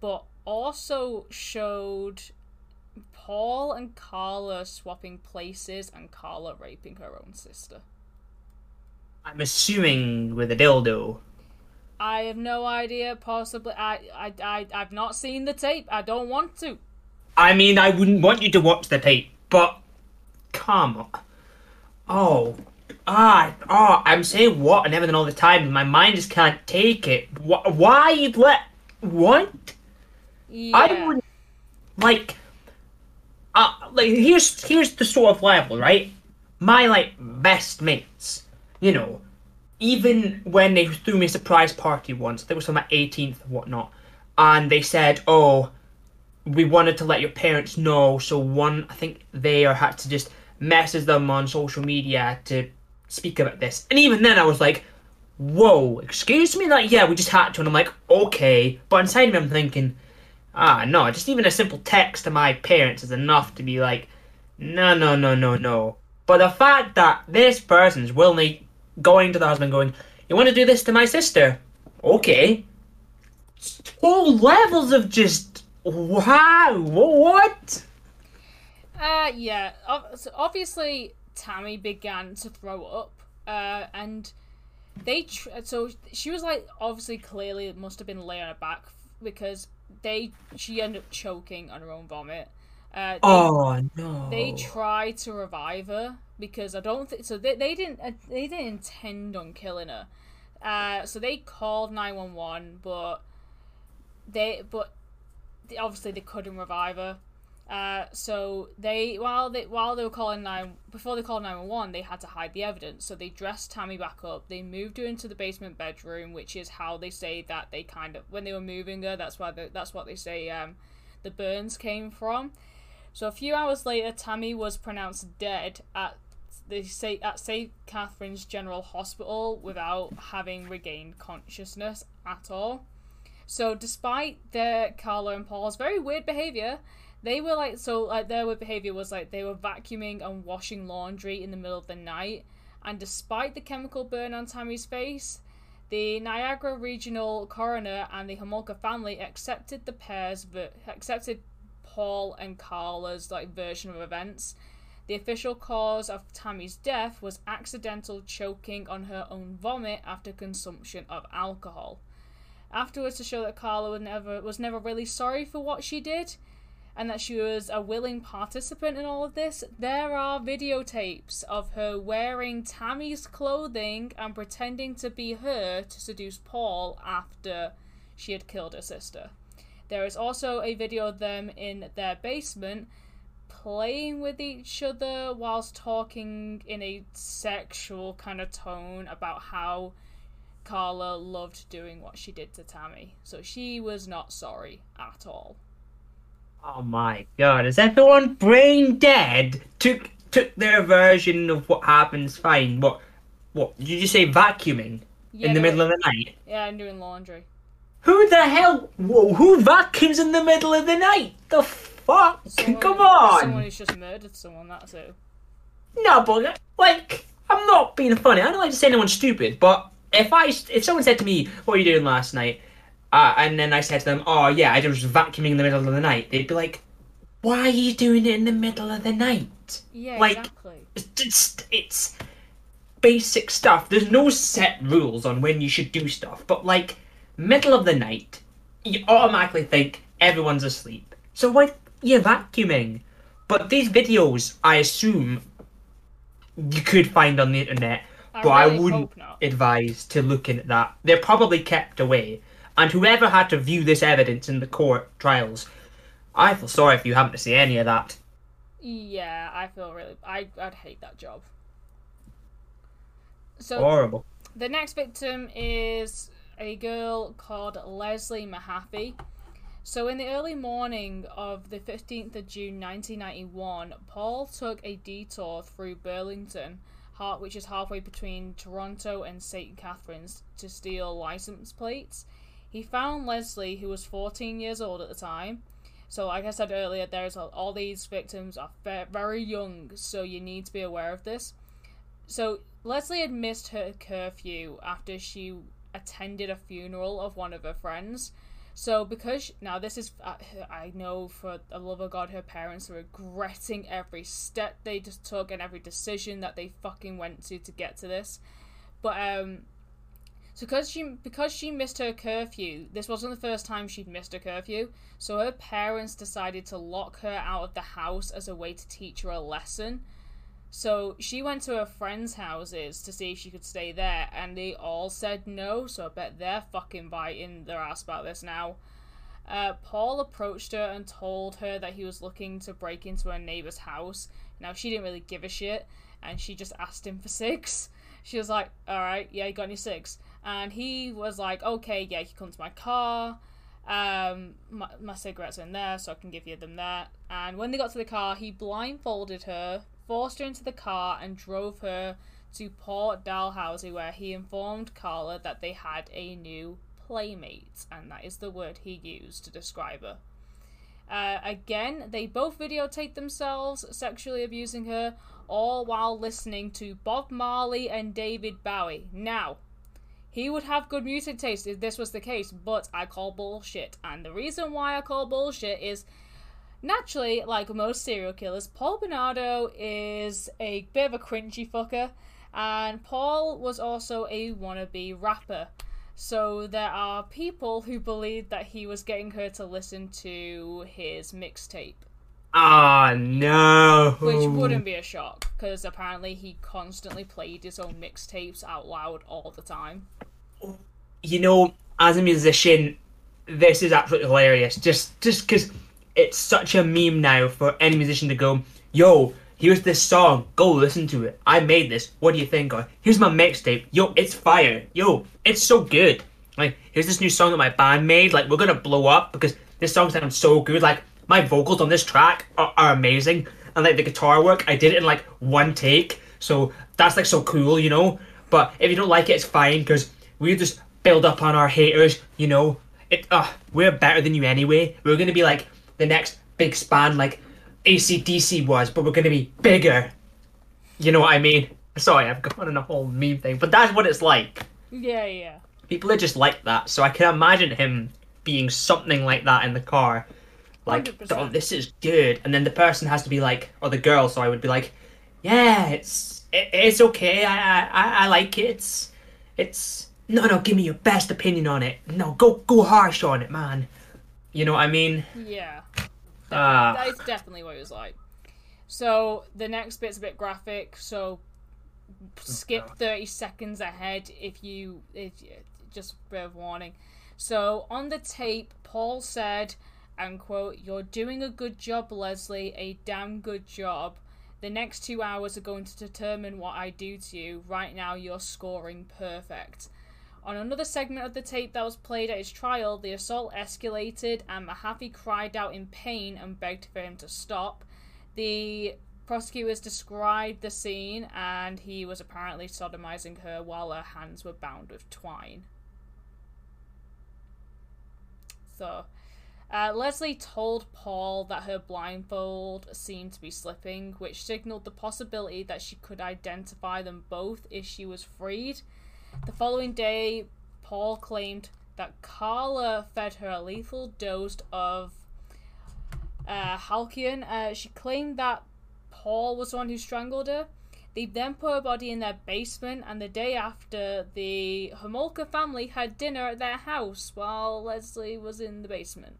but also showed Paul and Karla swapping places and Karla raping her own sister. I'm assuming with a dildo. I have no idea. Possibly, I, I, I, I've not seen the tape. I don't want to. I mean, I wouldn't want you to watch the tape, but come on. Oh, ah, oh, I'm saying what and everything all the time. My mind just can't take it. Wh- why you let what? Yeah. I wouldn't like. Uh, like here's here's the sort of level, right? My like best mates, you know, even when they threw me a surprise party once, it was on my 18th or whatnot, and they said, "Oh, we wanted to let your parents know," so one, I think they or had to just message them on social media to speak about this, and even then, I was like, "Whoa, excuse me?" Like, yeah, we just had to, and I'm like, "Okay," but inside me, I'm thinking, ah, no, just even a simple text to my parents is enough to be like, no, no, no, no, no. But the fact that this person's willingly going to the husband going, you want to do this to my sister? Okay. Whole levels of just, wow, what? Uh, yeah. So obviously, Tammy began to throw up, uh, and they tr- so she was like obviously clearly it must have been laying her back because they she ended up choking on her own vomit. Uh, they, Oh no. they tried to revive her because I don't think so. They, they didn't uh, they didn't intend on killing her. Uh, so they called nine one one, but they but they, obviously they couldn't revive her. Uh, so they while they while they were calling nine before they called nine one one, they had to hide the evidence. So they dressed Tammy back up. They moved her into the basement bedroom, which is how they say that they kind of when they were moving her. That's why they, that's what they say. Um, the burns came from. So a few hours later, Tammy was pronounced dead at they say at St. Catharines General Hospital without having regained consciousness at all. So despite their Karla and Paul's very weird behavior, they were like so like their behavior was like they were vacuuming and washing laundry in the middle of the night, and despite the chemical burn on Tammy's face, the Niagara Regional Coroner and the Homolka family accepted the pair's ver- accepted Paul and Karla's like version of events. The official cause of Tammy's death was accidental choking on her own vomit after consumption of alcohol. Afterwards, to show that Karla was never was never really sorry for what she did, and that she was a willing participant in all of this, there are videotapes of her wearing Tammy's clothing and pretending to be her to seduce Paul after she had killed her sister. There is also a video of them in their basement playing with each other whilst talking in a sexual kind of tone about how Karla loved doing what she did to Tammy. So she was not sorry at all. Oh my god, is everyone brain dead? Took took their version of what happens fine. What what did you say vacuuming Yeah, in the middle of the night? Yeah, and doing laundry. Who the hell whoa, who vacuums in the middle of the night? The fuck? Someone- Come on! Someone who's just murdered someone, that's who. No, but like, I'm not being funny. I don't like to say anyone's stupid, but if I if someone said to me, "What are you doing last night?" Uh, and then I said to them, "Oh yeah, I was vacuuming in the middle of the night," they'd be like, "Why are you doing it in the middle of the night?" Yeah, Like- exactly. It's it's, it's basic stuff. There's no set rules on when you should do stuff, but like middle of the night, you automatically think everyone's asleep. So why you're vacuuming? But these videos, I assume, you could find on the internet. I but I wouldn't advise to look into that. They're probably kept away. And whoever had to view this evidence in the court trials, I feel sorry if you having to see any of that. Yeah, I feel really. I, I'd hate that job. So, Horrible. The next victim is a girl called Leslie Mahaffy. So, in the early morning of the 15th of June 1991, Paul took a detour through Burlington, which is halfway between Toronto and St. Catharines, to steal license plates. He found Leslie, who was 14 years old at the time. So, like I said earlier, there's all these victims are very young, so you need to be aware of this. So Leslie had missed her curfew after she attended a funeral of one of her friends. So because now this is uh, I know for the love of God her parents are regretting every step they just took and every decision that they fucking went to to get to this. But um so because she because she missed her curfew, this wasn't the first time she'd missed her curfew. So her parents decided to lock her out of the house as a way to teach her a lesson. So she went to her friends' houses to see if she could stay there, and they all said no. So I bet they're fucking biting their ass about this now. Uh, Paul approached her and told her that he was looking to break into her neighbor's house. Now she didn't really give a shit, and she just asked him for six. She was like, "All right, yeah, you got any six? And he was like, "Okay, yeah, you come to my car. Um, my, my cigarettes are in there, so I can give you them there." And when they got to the car, he blindfolded her, forced her into the car, and drove her to Port Dalhousie, where he informed Karla that they had a new playmate, and that is the word he used to describe her. Uh, again, they both videotaped themselves sexually abusing her, all while listening to Bob Marley and David Bowie. Now, he would have good music taste if this was the case, but I call bullshit. And the reason why I call bullshit is Naturally, like most serial killers, Paul Bernardo is a bit of a cringy fucker, and Paul was also a wannabe rapper. So there are people who believe that he was getting her to listen to his mixtape. Ah, no. Which wouldn't be a shock, because apparently he constantly played his own mixtapes out loud all the time. You know, as a musician, this is absolutely hilarious. Just, just because it's such a meme now for any musician to go, "Yo, here's this song. Go listen to it. I made this. What do you think?" Or here's my mixtape. Yo, it's fire. Yo, it's so good. Like, here's this new song that my band made. Like, we're gonna blow up because this song sounds so good. Like, my vocals on this track are, are amazing, and like the guitar work, I did it in like one take. So that's like so cool, you know. But if you don't like it, it's fine because we just build up on our haters, you know. It, uh, we're better than you anyway. We're gonna be like the next big span like ACDC was, but we're gonna be bigger. You know what I mean? Sorry, I've gone on a whole meme thing, but that's what it's like. Yeah, yeah. People are just like that, so I can imagine him being something like that in the car. Like, 100%. oh, this is good, and then the person has to be like, or the girl, so I would be like, yeah, it's it, it's okay. I, I I like it. It's it's no no. Give me your best opinion on it. No, go go harsh on it, man. You know what I mean? Yeah. Ah. that is definitely what it was like. So the next bit's a bit graphic, so skip. 30 seconds ahead if you if just a bit of warning. So on the tape, Paul said, and quote, You're doing a good job, Leslie, a damn good job. The next two hours are going to determine what I do to you. Right now, you're scoring perfect. On another segment of the tape that was played at his trial, the assault escalated and Mahaffy cried out in pain and begged for him to stop. The prosecutors described the scene and he was apparently sodomizing her while her hands were bound with twine. So, uh, Leslie told Paul that her blindfold seemed to be slipping, which signaled the possibility that she could identify them both if she was freed. The following day, Paul claimed that Karla fed her a lethal dose of uh, Halcion. Uh, she claimed that Paul was the one who strangled her. They then put her body in their basement, and the day after, the Homolka family had dinner at their house while Leslie was in the basement.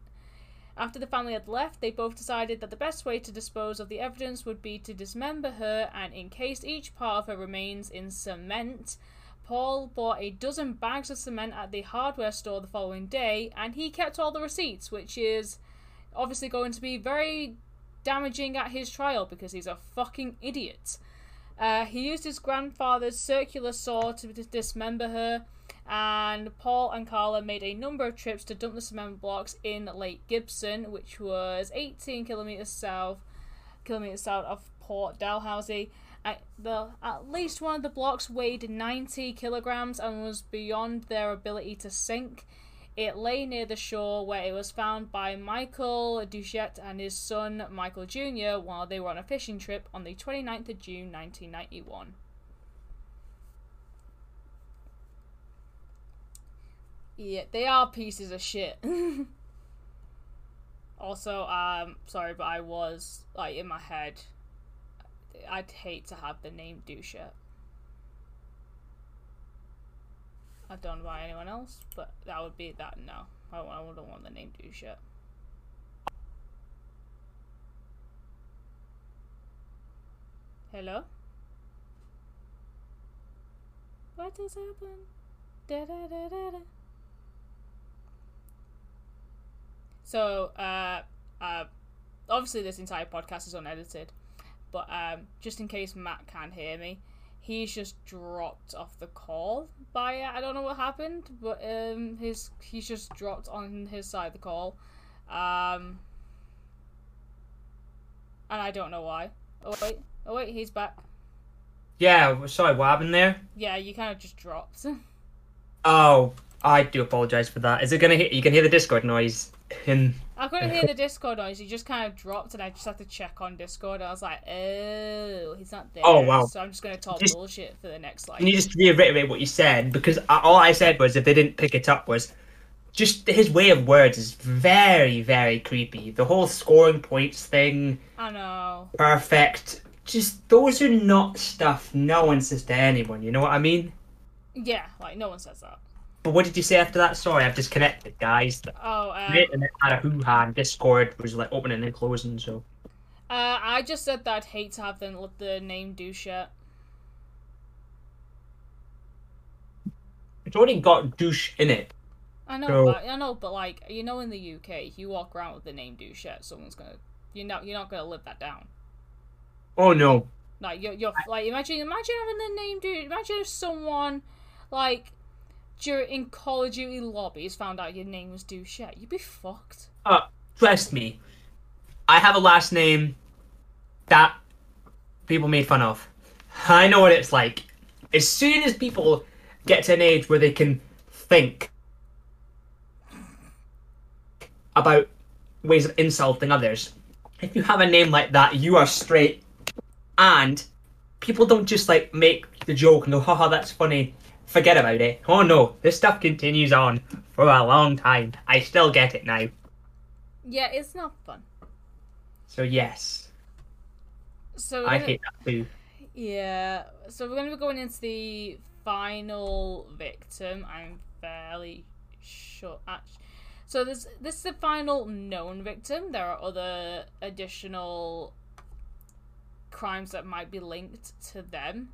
After the family had left, they both decided that the best way to dispose of the evidence would be to dismember her and encase each part of her remains in cement. Paul bought a dozen bags of cement at the hardware store the following day, and he kept all the receipts, which is obviously going to be very damaging at his trial because he's a fucking idiot. Uh, he used his grandfather's circular saw to dismember her, and Paul and Karla made a number of trips to dump the cement blocks in Lake Gibson, which was 18 kilometers south, kilometers south of Port Dalhousie. At, the, at least one of the blocks weighed 90 kilograms and was beyond their ability to sink. It lay near the shore where it was found by Michael Duchette and his son Michael Jr. while they were on a fishing trip on the 29th of June 1991. Yeah, they are pieces of shit. also, um, sorry, but I was like in my head. I'd hate to have the name Duchette. I don't know about anyone else, but that would be that. No, I, I wouldn't want the name Duchette. Hello. What has happened? Da, da, da, da, da. So, uh, uh, obviously this entire podcast is unedited, but um, just in case Matt can't hear me, he's just dropped off the call by I don't know what happened, but um, his he's just dropped on his side of the call, um, and I don't know why. Oh wait, oh wait, he's back. Yeah, sorry, what happened there? Yeah, you kind of just dropped. Oh, I do apologize for that. Is it gonna hit? You can hear the Discord noise. In I couldn't hear the Discord noise. He just kind of dropped, and I just had to check on Discord. I was like, oh, he's not there. Oh, wow. So I'm just gonna talk Just- bullshit for the next like. can you just reiterate what you said? Because all I said was if they didn't pick it up was just his way of words is very, very creepy. The whole scoring points thing, I know. perfect. Just those are not stuff no one says to anyone. You know what I mean? Yeah, like no one says that. But what did you say after that? Sorry, I've disconnected, guys. The Oh, uh, internet had a hoo ha, and Discord was like opening and closing. So uh, I just said that I'd hate to have the, the name douche yet. it's already got douche in it. I know, So- but I know, but like you know, in the UK, if you walk around with the name douchette, someone's gonna you're not you're not gonna live that down. Oh no. Like you're, you're like imagine imagine having the name dude. Imagine if someone like during in Call of Duty lobbies found out your name was douchette. You'd be fucked. Uh, trust me, I have a last name that people made fun of. I know what it's like. As soon as people get to an age where they can think about ways of insulting others, if you have a name like that, you are straight. And people don't just like make the joke and go, haha, that's funny. Forget about it. Oh no, this stuff continues on for a long time. I still get it now. Yeah, it's not fun. So yes, So I gonna- hate that too. Yeah, so we're going to be going into the final victim. I'm fairly sure. Actually, so this this is the final known victim. There are other additional crimes that might be linked to them,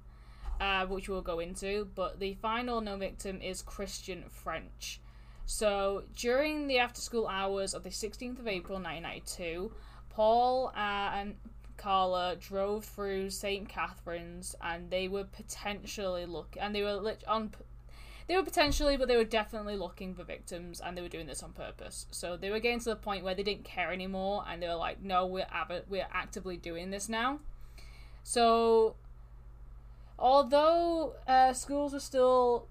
uh, which we'll go into. But the final known victim is Kristen French. So during the after school hours of the 16th of April 1992, Paul and Karla drove through St. Catharines and they were potentially look and they were lit- on they were potentially but they were definitely looking for victims and they were doing this on purpose. So they were getting to the point where they didn't care anymore and they were like no we're av- we're actively doing this now. So although uh, schools were still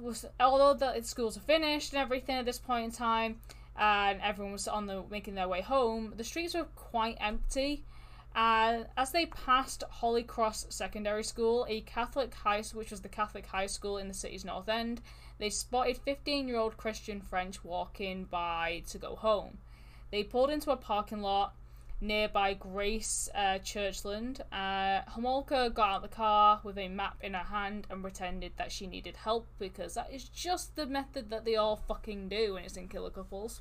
was although the schools are finished and everything at this point in time and everyone was on the making their way home the streets were quite empty and as they passed Holy Cross Secondary School, a Catholic high school, which was the Catholic high school in the city's north end, they spotted 15-year-old Kristen French walking by to go home. They pulled into a parking lot nearby Grace uh, Churchland. Uh, Homolka got out the car with a map in her hand and pretended that she needed help because that is just the method that they all fucking do when it's in killer couples.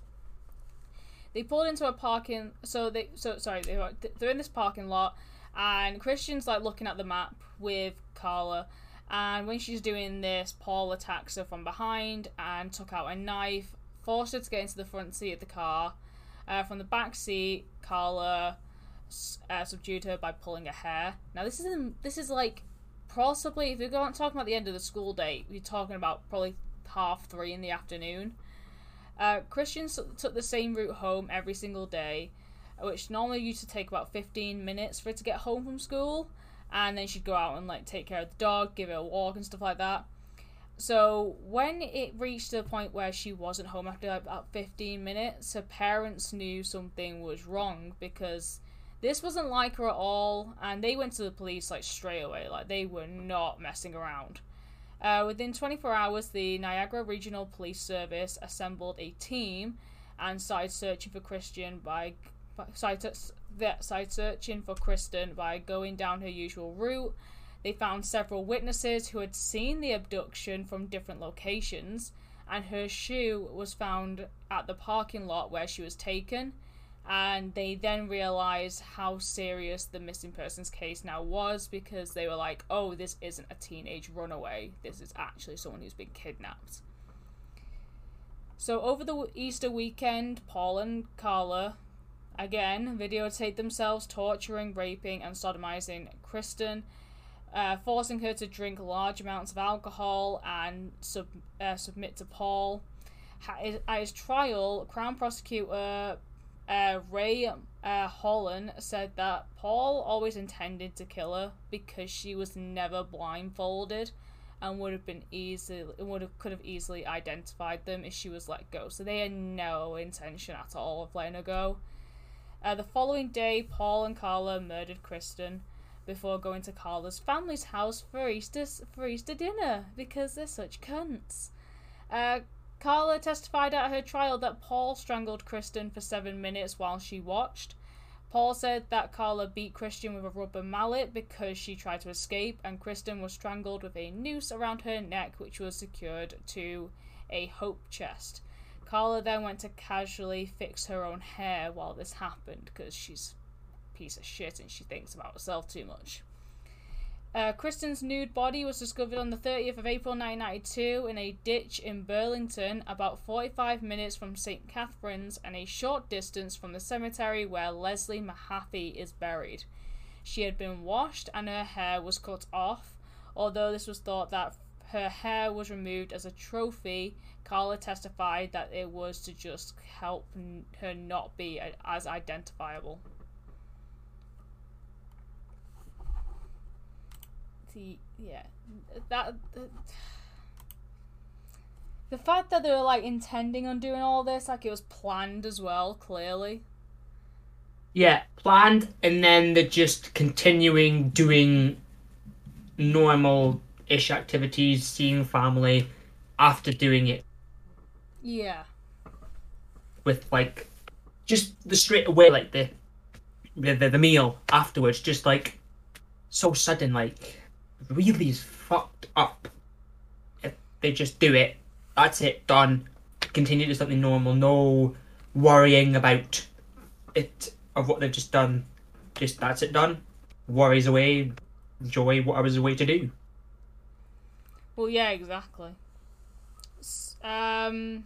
They pulled into a parking. So they. So sorry. They were, they're in this parking lot, and Kristen's like looking at the map with Karla. And when she's doing this, Paul attacks her from behind and took out a knife, forced her to get into the front seat of the car. Uh, from the back seat, Karla uh, subdued her by pulling her hair. Now this is in, this is like possibly if we're going talking about the end of the school day, we're talking about probably half three in the afternoon. Uh, Kristen's took the same route home every single day, which normally used to take about 15 minutes for her to get home from school, and then she'd go out and like take care of the dog, give it a walk and stuff like that. So when it reached the point where she wasn't home after about 15 minutes, her parents knew something was wrong because this wasn't like her at all, and they went to the police like straight away. Like they were not messing around. Uh, within 24 hours, the Niagara Regional Police Service assembled a team and started searching for Kristen by started searching for Kristen by going down her usual route. They found several witnesses who had seen the abduction from different locations, and her shoe was found at the parking lot where she was taken. And they then realized how serious the missing persons case now was because they were like, oh, this isn't a teenage runaway. This is actually someone who's been kidnapped. So, over the Easter weekend, Paul and Karla again videotaped themselves torturing, raping, and sodomizing Kristen, uh, forcing her to drink large amounts of alcohol and sub- uh, submit to Paul. At his trial, Crown Prosecutor uh, Ray uh, Houlahan said that Paul always intended to kill her because she was never blindfolded and would have been easily would have could have easily identified them if she was let go. So they had no intention at all of letting her go. Uh, the following day, Paul and Karla murdered Kristen before going to Karla's family's house for Easter for Easter dinner because they're such cunts. Uh, Karla testified at her trial that Paul strangled Kristen for seven minutes while she watched. Paul said that Karla beat Kristen with a rubber mallet because she tried to escape, and Kristen was strangled with a noose around her neck, which was secured to a hope chest. Karla then went to casually fix her own hair while this happened because she's piece of shit and she thinks about herself too much. Uh, Kristen's nude body was discovered on the 30th of April 1992 in a ditch in Burlington, about 45 minutes from St. Catharines and a short distance from the cemetery where Leslie Mahaffy is buried. She had been washed and her hair was cut off, although this was thought that her hair was removed as a trophy. Karla testified that it was to just help her not be as identifiable. The yeah, that the, the fact that they were like intending on doing all this, like it was planned as well, clearly. Yeah, planned, and then they're just continuing doing normal ish activities, seeing family after doing it Yeah. with like just the straight away like the the the, the meal afterwards, just like so sudden, like really is fucked up. If they just do it, that's it, done. Continue to something normal, no worrying about it of what they've just done. Just that's it done. Worries away, joy, whatever's the way to do. Well, yeah, exactly. Um,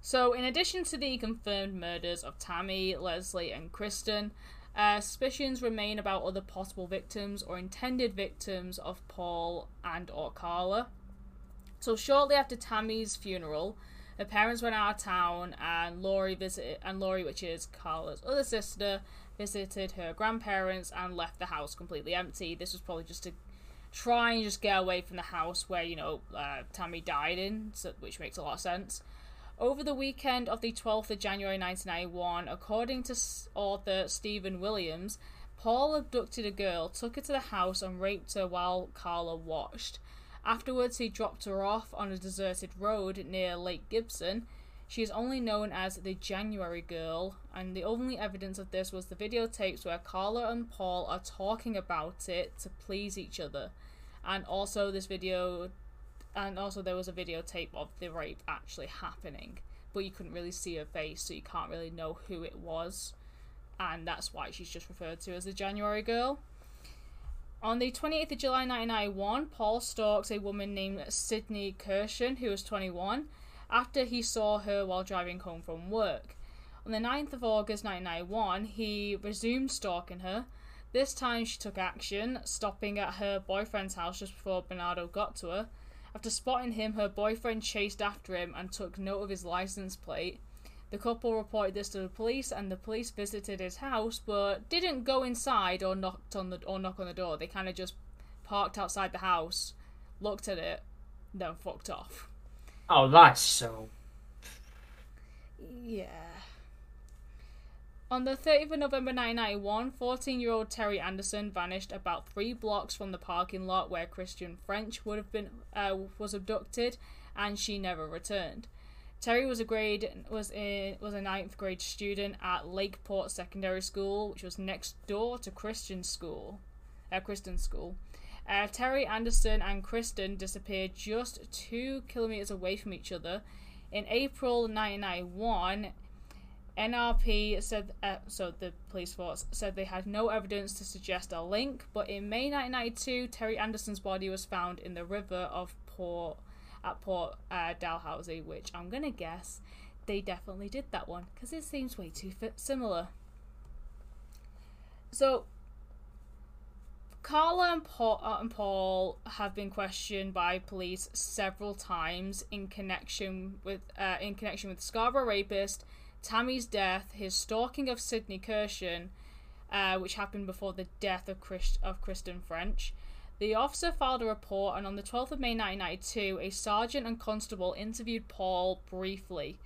so, in addition to the confirmed murders of Tammy, Leslie, and Kristen, uh, suspicions remain about other possible victims or intended victims of Paul and or Karla. So, shortly after Tammy's funeral, her parents went out of town, and Laurie visited, and Laurie, which is Karla's other sister, visited her grandparents and left the house completely empty. This was probably just to try and just get away from the house where you know uh, Tammy died in, so, which makes a lot of sense. Over the weekend of the 12th of January 1991, according to author Stephen Williams, Paul abducted a girl, took her to the house, and raped her while Karla watched. Afterwards, he dropped her off on a deserted road near Lake Gibson. She is only known as the January Girl, and the only evidence of this was the videotapes where Karla and Paul are talking about it to please each other. And also, this video, and also, there was a videotape of the rape actually happening, but you couldn't really see her face, so you can't really know who it was, and that's why she's just referred to as the January Girl. On the 28th of July 1991, Paul stalks a woman named Sydney Kirshen, who was 21, after he saw her while driving home from work. On the 9th of August 1991, he resumed stalking her. This time she took action, stopping at her boyfriend's house just before Bernardo got to her. After spotting him, her boyfriend chased after him and took note of his license plate. The couple reported this to the police, and the police visited his house, but didn't go inside or knocked on the or knock on the door. They kind of just parked outside the house, looked at it, then fucked off. Oh, that's so. Yeah. On the 30th of November 1991, 14 year old Terri Anderson vanished about three blocks from the parking lot where Kristen French would have been uh, was abducted, and she never returned. Terri was a grade was a was a ninth grade student at Lakeport Secondary School, which was next door to Kristen School, uh, Kristen School. Uh, Terri Anderson and Kristen disappeared just two kilometers away from each other. In April 1991, NRP said, uh, so the police force said they had no evidence to suggest a link, but in May 1992, Terri Anderson's body was found in the river of Port at Port uh, Dalhousie, which I'm gonna guess they definitely did that one because it seems way too similar. So, Karla and Paul, uh, and Paul have been questioned by police several times in connection with uh, in connection with Scarborough rapist, Tammy's death, his stalking of Sydney Kirshen, uh, which happened before the death of Christ- of Kristen French. The officer filed a report, and on the 12th of May 1992, a sergeant and constable interviewed Paul briefly.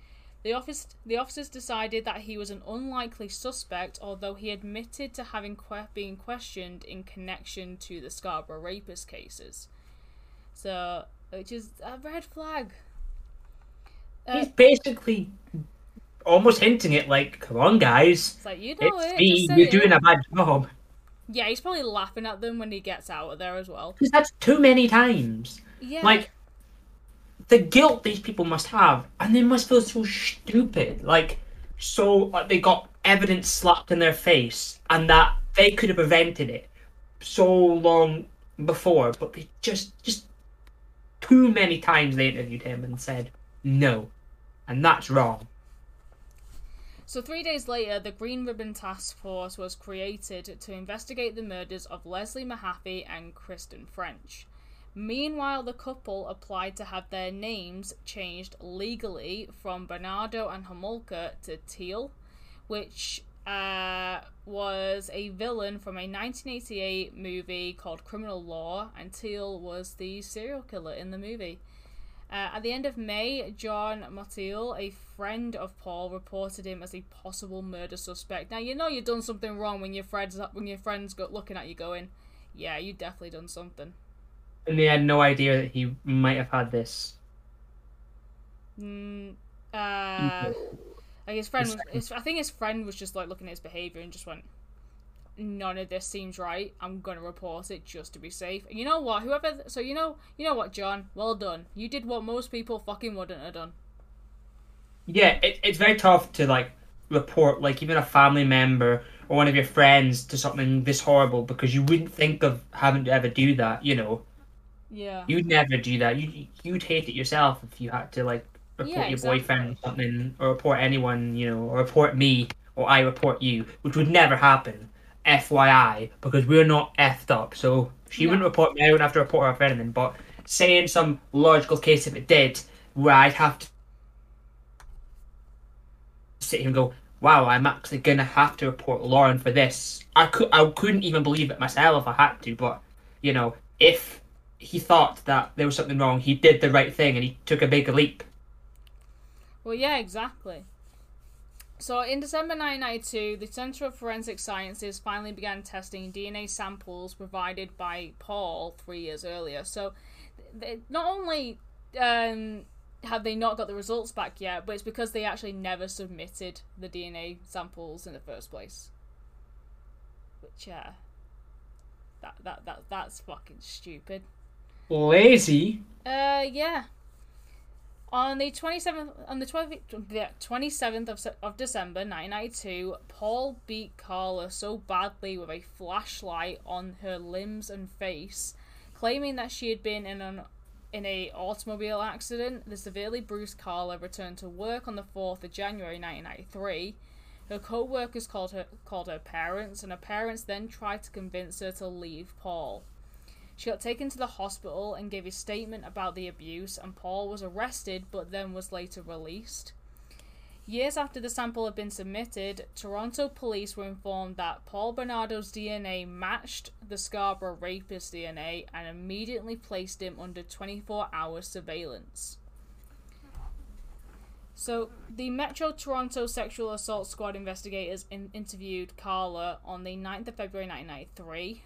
The, office, the officers decided that he was an unlikely suspect, although he admitted to having que- been questioned in connection to the Scarborough rapist cases. So, which is a red flag. Uh, He's basically almost hinting it like, "Come on, guys, it's like you know it's it. Me. You're it." doing a bad job." Yeah, he's probably laughing at them when he gets out of there as well. Because that's too many times. Yeah. Like the guilt these people must have, and they must feel so stupid. Like so, like they got evidence slapped in their face, and that they could have prevented it so long before, but they just just too many times they interviewed him and said no, and that's wrong. So, three days later, the Green Ribbon Task Force was created to investigate the murders of Leslie Mahaffy and Kristen French. Meanwhile, the couple applied to have their names changed legally from Bernardo and Homolka to Teale, which uh, was a villain from a 1988 movie called Criminal Law, and Teal was the serial killer in the movie. Uh, at the end of May, John Motil, a friend of Paul, reported him as a possible murder suspect. Now you know you've done something wrong when your friends when your friends got looking at you going, "Yeah, you definitely done something." And they had no idea that he might have had this. Mm, uh, like his friend was, his, I think his friend was just like looking at his behavior and just went, "None of this seems right. I'm gonna report it just to be safe." And you know what? Whoever, so you know, you know what, John? Well done. You did what most people fucking wouldn't have done. Yeah, it, it's very tough to like report like even a family member or one of your friends to something this horrible because you wouldn't think of having to ever do that. You know, Yeah. you'd never do that. You you'd hate it yourself if you had to like report Yeah, your boyfriend or something or report anyone. You know, or report me or I report you, which would never happen. FYI, because we're not effed up. So she No. wouldn't report me. I wouldn't have to report her for anything. But say in some logical case, if it did, where I'd have to sit here and go, "Wow, I'm actually gonna have to report Lauren for this." I could, I couldn't even believe it myself if I had to. But you know, if he thought that there was something wrong, he did the right thing and he took a big leap. Well, yeah, exactly. So, in December 1992, the Centre of Forensic Sciences finally began testing DNA samples provided by Paul three years earlier. So, they, not only um, have they not got the results back yet, but it's because they actually never submitted the DNA samples in the first place. Which, uh, that, that, that, that's fucking stupid. Lazy. Uh, yeah. On the 27th, on the 12th, the 27th of, of December 1992, Paul beat Karla so badly with a flashlight on her limbs and face, claiming that she had been in an in a automobile accident. The severely bruised Karla returned to work on the 4th of January 1993. Her co-workers called her called her parents, and her parents then tried to convince her to leave Paul. She got taken to the hospital and gave a statement about the abuse, and Paul was arrested but then was later released. Years after the sample had been submitted, Toronto police were informed that Paul Bernardo's DNA matched the Scarborough rapist's DNA and immediately placed him under 24 hour surveillance. So, the Metro Toronto Sexual Assault Squad investigators in- interviewed Karla on the 9th of February 1993.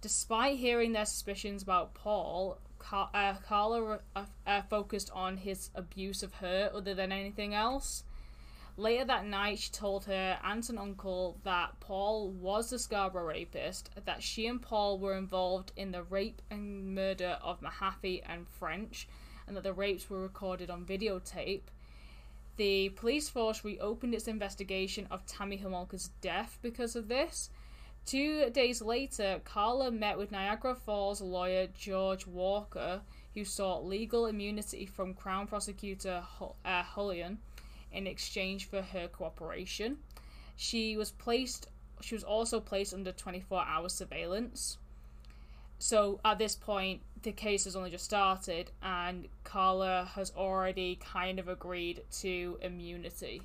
Despite hearing their suspicions about Paul, Car- uh, Karla uh, uh, focused on his abuse of her other than anything else. Later that night, she told her aunt and uncle that Paul was the Scarborough rapist, that she and Paul were involved in the rape and murder of Mahaffy and French, and that the rapes were recorded on videotape. The police force reopened its investigation of Tammy Homolka's death because of this. Two days later, Karla met with Niagara Falls lawyer George Walker, who sought legal immunity from Crown Prosecutor Hu- uh, in exchange for her cooperation. She was placed. She was also placed under 24-hour surveillance. So at this point, the case has only just started, and Karla has already kind of agreed to immunity,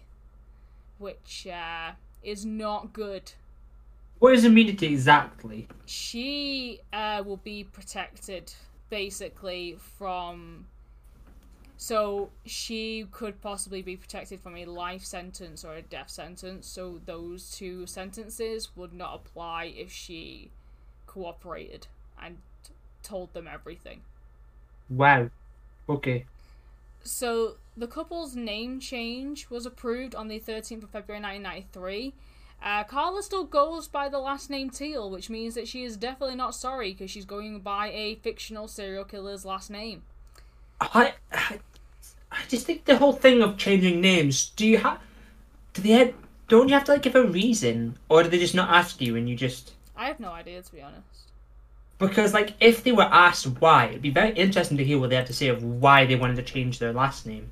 which uh, is not good What is immunity exactly? she uh, will be protected basically from so she could possibly be protected from a life sentence or a death sentence so those two sentences would not apply if she cooperated and told them everything Wow. Okay. so the couple's name change was approved on the 13th of February 1993. Uh, Karla still goes by the last name Teale, which means that she is definitely not sorry because she's going by a fictional serial killer's last name. I, I, I just think the whole thing of changing names. Do you have? Do they? Have, don't you have to like give a reason, or do they just not ask you and you just? I have no idea to be honest. Because like if they were asked why, it'd be very interesting to hear what they had to say of why they wanted to change their last name.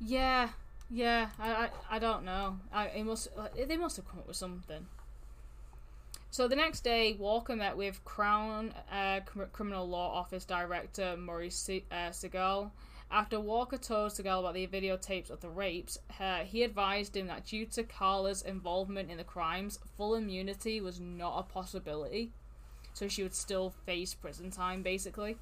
Yeah, yeah, I, I, I don't know. I it must they must have come up with something. So the next day, Walker met with Crown uh, Criminal Law Office Director Murray Se- uh, Segal. After Walker told Segal about the videotapes of the rapes, uh, he advised him that due to Karla's involvement in the crimes, full immunity was not a possibility. So she would still face prison time, basically.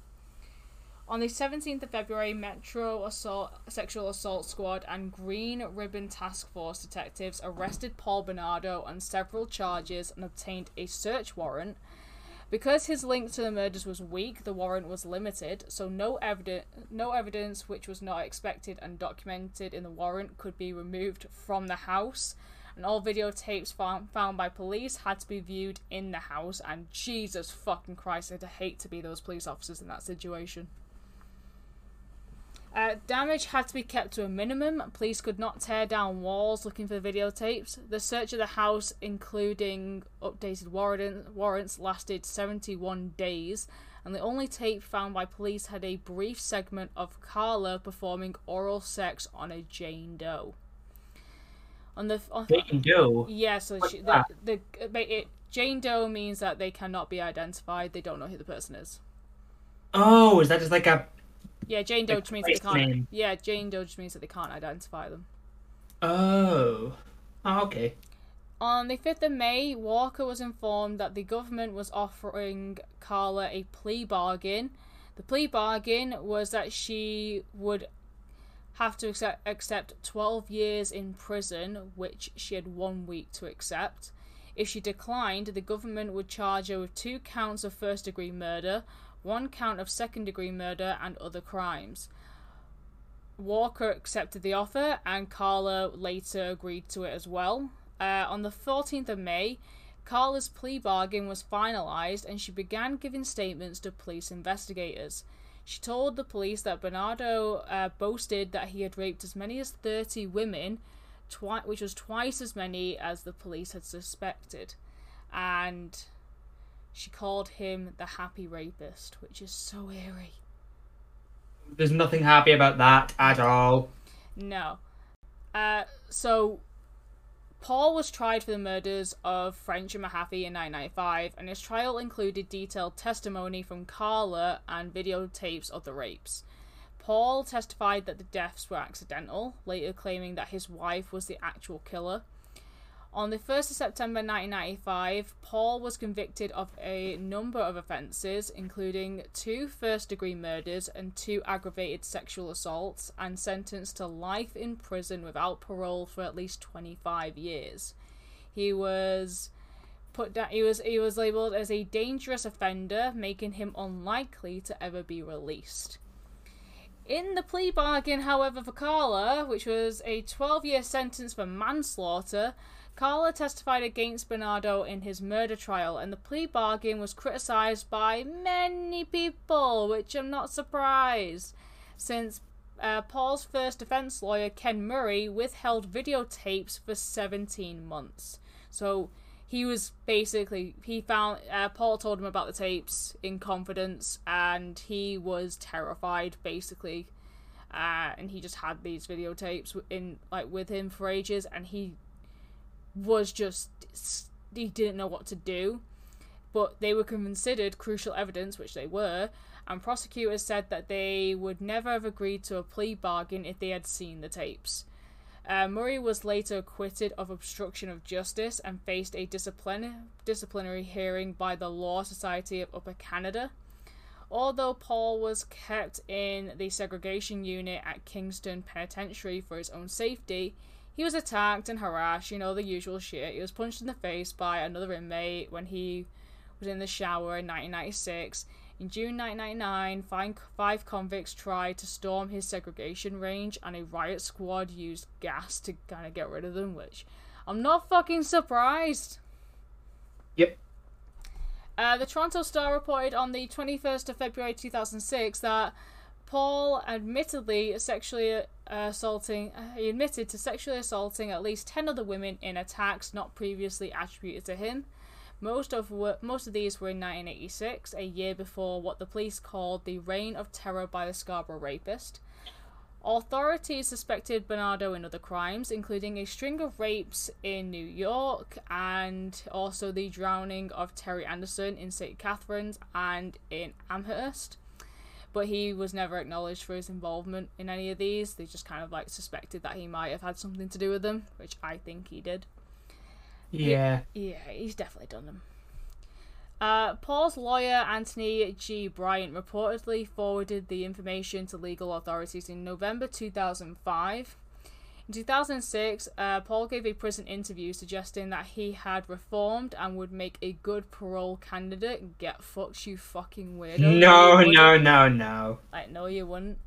On the 17th of February, Metro Assault, Sexual Assault Squad and Green Ribbon Task Force detectives arrested Paul Bernardo on several charges and obtained a search warrant. Because his link to the murders was weak, the warrant was limited, so no, evidence, no evidence which was not expected and documented in the warrant could be removed from the house. And all videotapes found, found by police had to be viewed in the house. And Jesus fucking Christ, I'd hate to be those police officers in that situation. Uh, damage had to be kept to a minimum. Police could not tear down walls looking for videotapes. The search of the house, including updated warrant- warrants, lasted 71 days, and the only tape found by police had a brief segment of Karla performing oral sex on a Jane Doe. On the on, Jane Doe. Yeah, so she, the, the it, Jane Doe means that they cannot be identified. They don't know who the person is. Oh, is that just like a yeah, Jane Doe means that they can't. Name. Yeah, Jane Doe means that they can't identify them. Oh. oh, okay. On the 5th of May, Walker was informed that the government was offering Karla a plea bargain. The plea bargain was that she would have to accept, accept 12 years in prison, which she had one week to accept. If she declined, the government would charge her with two counts of first degree murder, one count of second degree murder, and other crimes. Walker accepted the offer, and Karla later agreed to it as well. Uh, on the 14th of May, Karla's plea bargain was finalised, and she began giving statements to police investigators. She told the police that Bernardo uh, boasted that he had raped as many as 30 women, twi- which was twice as many as the police had suspected. And she called him the happy rapist, which is so eerie. There's nothing happy about that at all. No. Uh, so, Paul was tried for the murders of French and Mahaffy in 1995, and his trial included detailed testimony from Karla and videotapes of the rapes. Paul testified that the deaths were accidental, later claiming that his wife was the actual killer. On the 1st of September 1995, Paul was convicted of a number of offences, including two first degree murders and two aggravated sexual assaults, and sentenced to life in prison without parole for at least 25 years. He was put down he was he was labeled as a dangerous offender making him unlikely to ever be released in the plea bargain however for karla which was a 12 year sentence for manslaughter Karla testified against Bernardo in his murder trial, and the plea bargain was criticised by many people, which I'm not surprised, since uh, Paul's first defense lawyer, Ken Murray, withheld videotapes for 17 months. So he was basically, he found, uh, Paul told him about the tapes in confidence, and he was terrified, basically. Uh, and he just had these videotapes in like with him for ages, and he was just he didn't know what to do. But they were considered crucial evidence, which they were, and prosecutors said that they would never have agreed to a plea bargain if they had seen the tapes. Uh, Murray was later acquitted of obstruction of justice and faced a discipline- disciplinary hearing by the Law Society of Upper Canada. Although Paul was kept in the segregation unit at Kingston Penitentiary for his own safety, he was attacked and harassed, you know, the usual shit. He was punched in the face by another inmate when he was in the shower in 1996. In June 1999, five, five convicts tried to storm his segregation range, and a riot squad used gas to kind of get rid of them, which I'm not fucking surprised. Yep. Uh, the Toronto Star reported on the 21st of February 2006 that Paul admittedly sexually uh, assaulting. Uh, he admitted to sexually assaulting at least 10 other women in attacks not previously attributed to him. Most of most of these were in 1986, a year before what the police called the reign of terror by the Scarborough rapist. Authorities suspected Bernardo in other crimes, including a string of rapes in New York and also the drowning of Terri Anderson in St. Catharines and in Amherst. But he was never acknowledged for his involvement in any of these. They just kind of like suspected that he might have had something to do with them, which I think he did. Yeah. Yeah, he's definitely done them. Uh, Paul's lawyer, Anthony G. Bryant, reportedly forwarded the information to legal authorities in November 2005. In 2006, uh, Paul gave a prison interview suggesting that he had reformed and would make a good parole candidate. Get fucked, you fucking weirdo. No, You no, no, no. Like, no, you wouldn't.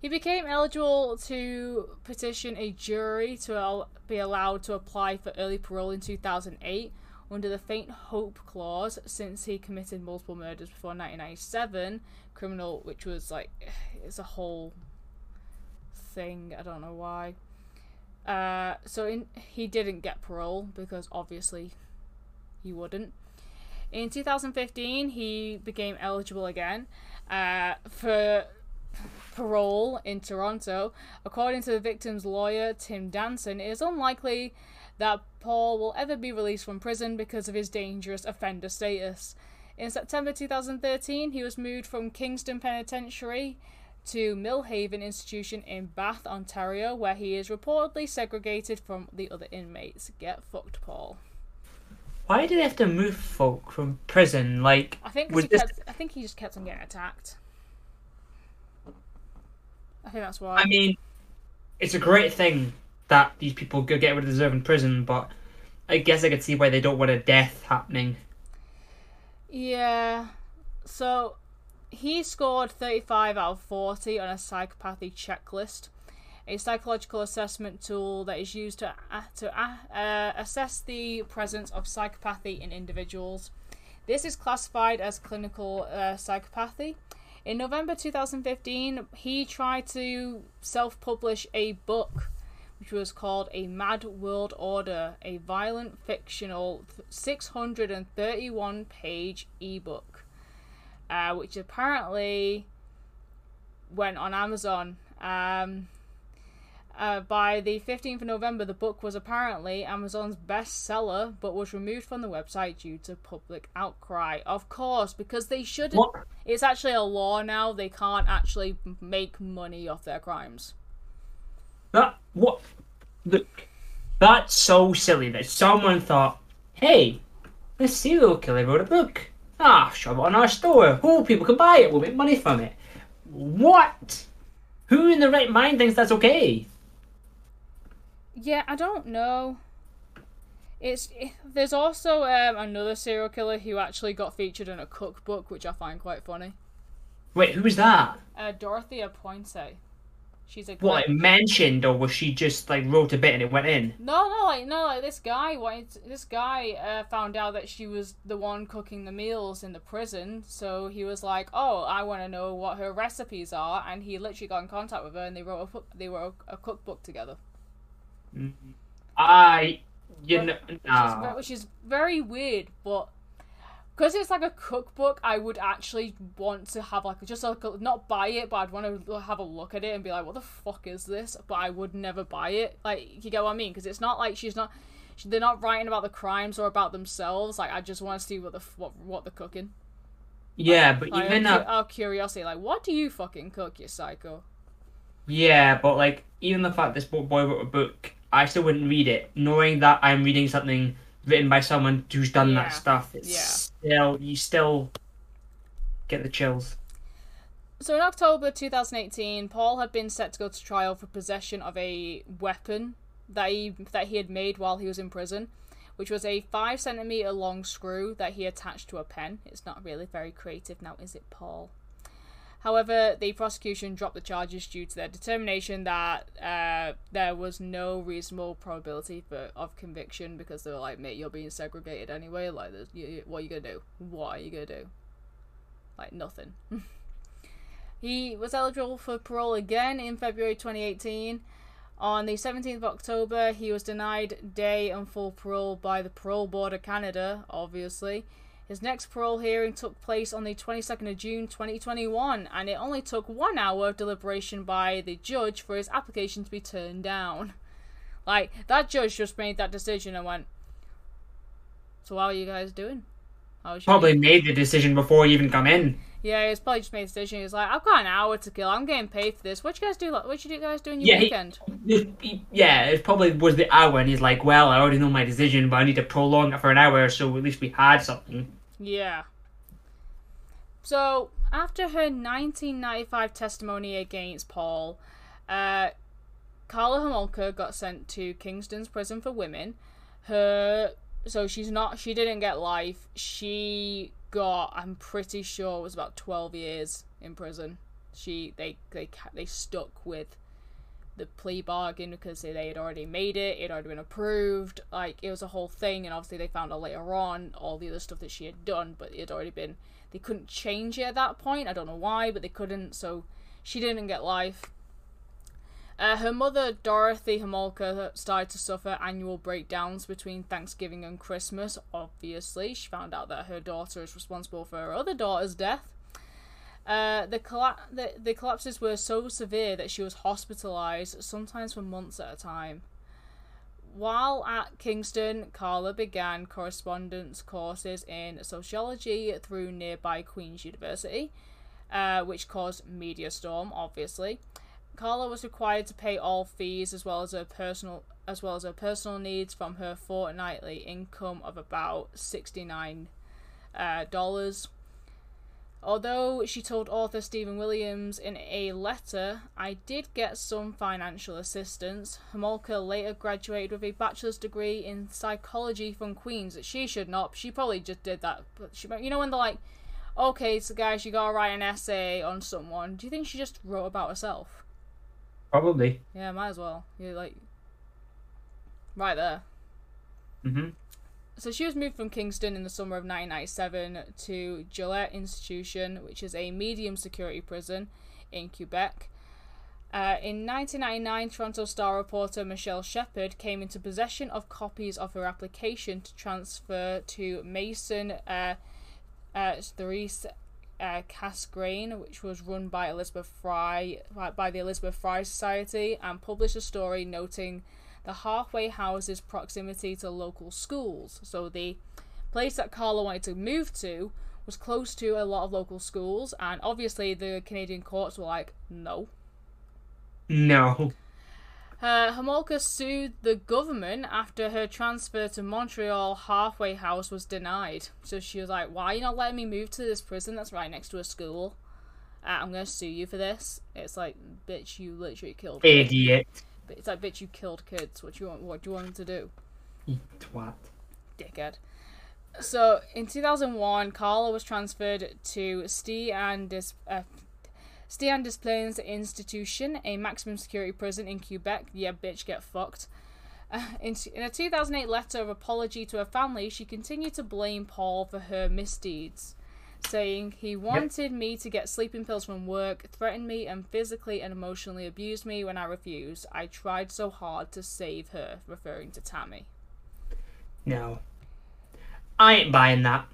He became eligible to petition a jury to al- be allowed to apply for early parole in 2008 under the faint hope clause since he committed multiple murders before 1997 criminal which was like it's a whole thing i don't know why uh, so in, he didn't get parole because obviously he wouldn't in 2015 he became eligible again uh, for parole in Toronto. According to the victim's lawyer, Tim Danson, it is unlikely that Paul will ever be released from prison because of his dangerous offender status. In September 2013, he was moved from Kingston Penitentiary to Millhaven Institution in Bath, Ontario, where he is reportedly segregated from the other inmates. Get fucked, Paul. Why do they have to move folk from prison? Like, I think 'cause was he this? kept, I think he just kept on getting attacked. I think that's why. I mean, it's a great thing that these people go get rid of deserve in prison, but I guess I could see why they don't want a death happening. Yeah. So he scored 35 out of 40 on a psychopathy checklist, a psychological assessment tool that is used to uh, to uh, assess the presence of psychopathy in individuals. This is classified as clinical uh, psychopathy. In November 2015, he tried to self-publish a book which was called A Mad World Order, a violent fictional 631 page ebook, uh, which apparently went on Amazon. Um, uh, by the 15th of November, the book was apparently Amazon's bestseller, but was removed from the website due to public outcry. Of course, because they shouldn't. What? It's actually a law now. They can't actually make money off their crimes. That what? Look, that's so silly that someone thought, "Hey, the serial killer wrote a book. Ah, shove it on our store. Oh, people can buy it. We'll make money from it." What? Who in the right mind thinks that's okay? Yeah, I don't know. It's it, there's also um, another serial killer who actually got featured in a cookbook, which I find quite funny. Wait, who was that? Uh, Dorothea Puente. She's a What, like mentioned, or was she just like wrote a bit and it went in? no, no, like no, like this guy wanted. This guy uh, found out that she was the one cooking the meals in the prison, so he was like, "Oh, I want to know what her recipes are," and he literally got in contact with her, and they wrote a book- they wrote a cookbook together. I, you know, which, is, which is very weird, but because it's like a cookbook, I would actually want to have like just like a, not buy it, but I'd want to have a look at it and be like, "What the fuck is this?" But I would never buy it. Like, you get what I mean? Because it's not like she's not. she- They're not writing about the crimes or about themselves. Like, I just want to see what the what what they're cooking. Yeah, but Like, even out curiosity, like, what do you fucking cook, you psycho? yeah, but like even the fact this boy wrote a book, I still wouldn't read it, knowing that I'm reading something written by someone who's done Yeah, that stuff. It's yeah. still you still get the chills. So in October 2018, Paul had been set to go to trial for possession of a weapon that he that he had made while he was in prison, which was a 5 centimeter long screw that he attached to a pen. It's not really very creative now, is it, Paul? However, the prosecution dropped the charges due to their determination that uh, there was no reasonable probability for, of conviction because they were like, mate, you're being segregated anyway. Like, you, what are you gonna do? What are you gonna do? Like, nothing. he was eligible for parole again in February 2018. On the 17th of October, he was denied day and full parole by the Parole Board of Canada, obviously. His next parole hearing took place on the 22nd of June 2021, and it only took one hour of deliberation by the judge for his application to be turned down. Like, that judge just made that decision and went, So, how are you guys doing? Probably made the decision before he even come in. Yeah, he's probably just made a decision. He's like, I've got an hour to kill. I'm getting paid for this. What you guys do? What you guys doing your yeah, weekend? He, he, yeah, it probably was the hour, and he's like, well, I already know my decision, but I need to prolong it for an hour, so at least we had something. Yeah. So after her 1995 testimony against Paul, uh, Karla Homolka got sent to Kingston's prison for women. Her so she's not she didn't get life. She got I'm pretty sure it was about 12 years in prison. She they they they stuck with the plea bargain because they had already made it, it had already been approved. Like it was a whole thing, and obviously they found out later on all the other stuff that she had done, but it had already been. They couldn't change it at that point. I don't know why, but they couldn't. So she didn't get life. Uh, her mother, Dorothy Homolka, started to suffer annual breakdowns between Thanksgiving and Christmas. Obviously, she found out that her daughter is responsible for her other daughter's death. Uh, the, colla- the, the collapses were so severe that she was hospitalized, sometimes for months at a time. While at Kingston, Karla began correspondence courses in sociology through nearby Queen's University, uh, which caused media storm, obviously. Karla was required to pay all fees as well as her personal as well as her personal needs from her fortnightly income of about sixty nine uh, dollars. Although she told author Stephen Williams in a letter, I did get some financial assistance. Homolka later graduated with a bachelor's degree in psychology from Queen's. She should not. She probably just did that. But she, you know, when they're like, "Okay, so guys, you gotta write an essay on someone." Do you think she just wrote about herself? Probably. Yeah, might as well. You're like, right there. Mhm so she was moved from Kingston in the summer of 1997 to Joliette Institution, which is a medium security prison in Quebec. Uh, in 1999, Toronto Star reporter Michelle Shephard came into possession of copies of her application to transfer to Mason uh, uh, Therese uh, Green, which was run by Elizabeth Fry by the Elizabeth Fry Society, and published a story noting the halfway house's proximity to local schools. So the place that Karla wanted to move to was close to a lot of local schools, and obviously the Canadian courts were like, no. No. Uh, Homolka sued the government after her transfer to Montreal halfway house was denied. So she was like, Why are you not letting me move to this prison that's right next to a school? Uh, I'm going to sue you for this. It's like, bitch, you literally killed me. Idiot. It's like, bitch, you killed kids. What do you want? What do you want them to do? You twat. Dickhead. So in 2001, Karla was transferred to Ste Dis uh, Ste Plains Institution, a maximum security prison in Quebec. Yeah, bitch, get fucked. Uh, in, in a 2008 letter of apology to her family, she continued to blame Paul for her misdeeds saying he wanted me to get sleeping pills from work, threatened me, and physically and emotionally abused me when I refused. I tried so hard to save her, referring to Tammy. No. I ain't buying that.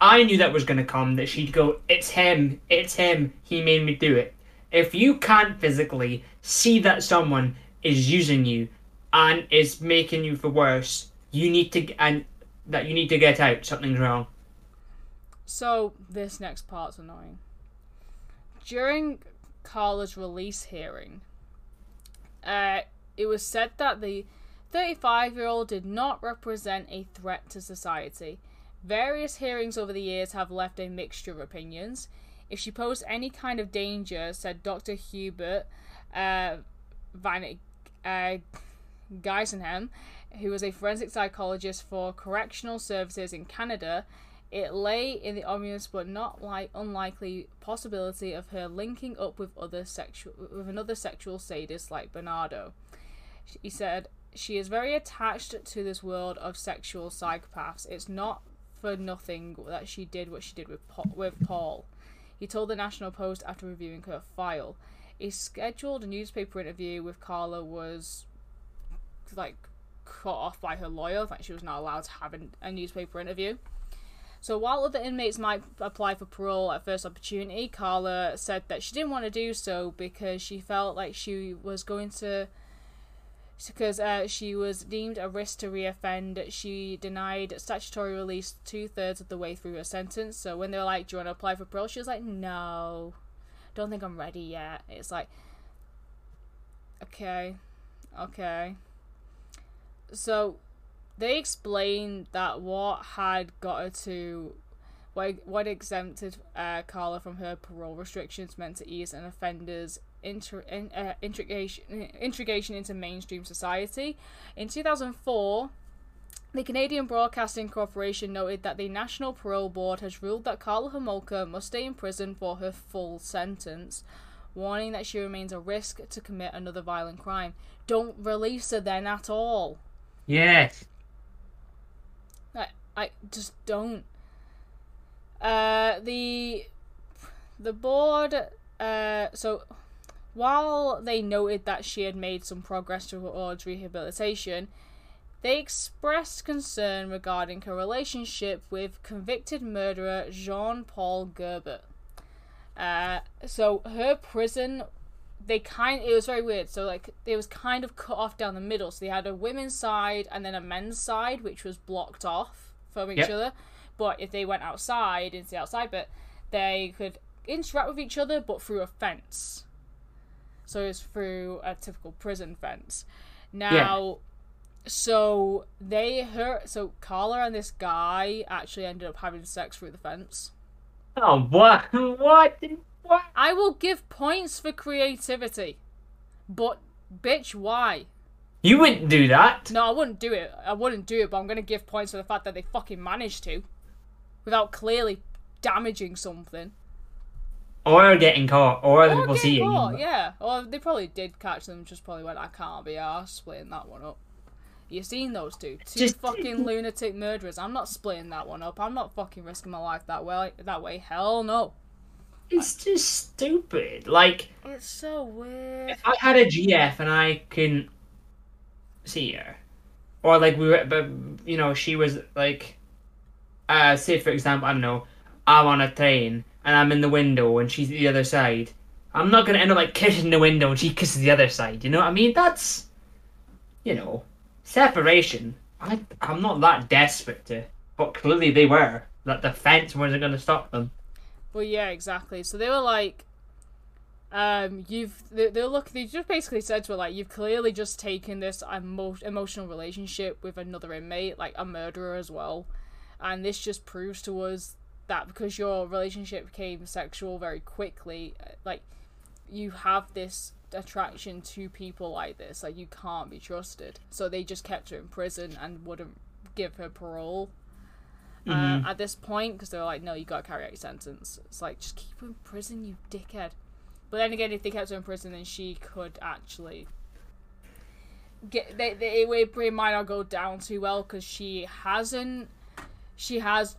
I knew that was going to come, that she'd go, It's him, it's him, he made me do it. If you can't physically see that someone is using you and is making you for worse, you need to, and that you need to get out, something's wrong. So, this next part's annoying. During Karla's release hearing, uh, it was said that the 35 year old did not represent a threat to society. Various hearings over the years have left a mixture of opinions. If she posed any kind of danger, said Dr. Hubert uh, Van uh, who was a forensic psychologist for correctional services in Canada, it lay in the obvious but not like unlikely possibility of her linking up with other sexual with another sexual sadist like Bernardo. He said she is very attached to this world of sexual psychopaths. It's not for nothing that she did what she did with Paul, with Paul. He told the National Post after reviewing her file. A scheduled newspaper interview with Karla was like cut off by her lawyer. Like she was not allowed to have a newspaper interview. So while other inmates might apply for parole at first opportunity, Karla said that she didn't want to do so because she felt like she was going to because uh, she was deemed a risk to reoffend. She denied statutory release two thirds of the way through her sentence. So when they were like, "Do you want to apply for parole?" she was like, "No, don't think I'm ready yet." It's like, okay, okay. So they explained that what had got her to what, what exempted uh, Karla from her parole restrictions meant to ease an offender's inter, in, uh, integration, integration into mainstream society. In 2004, the Canadian Broadcasting Corporation noted that the National Parole Board has ruled that Karla Homolka must stay in prison for her full sentence, warning that she remains a risk to commit another violent crime. Don't release her then at all. Yes. I, I just don't. Uh, the the board. Uh, so while they noted that she had made some progress towards rehabilitation, they expressed concern regarding her relationship with convicted murderer Jean Paul Gerbet. Uh, so her prison, they kind it was very weird. So like it was kind of cut off down the middle. So they had a women's side and then a men's side, which was blocked off from each yep. other. But if they went outside into the outside bit, they could interact with each other, but through a fence so it's through a typical prison fence. Now, yeah. so they hurt. So Karla and this guy actually ended up having sex through the fence. Oh, what? What? What? I will give points for creativity, but bitch, why? You wouldn't do that. No, I wouldn't do it. I wouldn't do it, but I'm gonna give points for the fact that they fucking managed to, without clearly damaging something. Or getting caught, or the people seeing. Caught, yeah. Or they probably did catch them, just probably went, I can't be arsed splitting that one up. You've seen those two. Two just... fucking lunatic murderers. I'm not splitting that one up. I'm not fucking risking my life that way. That way. Hell no. It's just stupid. Like. It's so weird. If I had a GF and I can see her, or like we were, but you know, she was like, uh, say for example, I don't know, I'm on a train and I'm in the window and she's the other side, I'm not gonna end up like kissing the window and she kisses the other side. You know what I mean? That's, you know, separation. I I'm not that desperate to, but clearly they were. That the fence wasn't gonna stop them. Well, yeah, exactly. So they were like, um, you've they, they look they just basically said to her like, you've clearly just taken this emo- emotional relationship with another inmate, like a murderer as well, and this just proves to us that because your relationship became sexual very quickly, uh, like you have this attraction to people like this, like you can't be trusted. So they just kept her in prison and wouldn't give her parole. Uh, mm-hmm. Uh, at this point, because they were like, "No, you gotta carry out your sentence." It's like, just keep her in prison, you dickhead. But then again, if they kept her in prison, then she could actually get. They, they, it might not go down too well because she hasn't. She has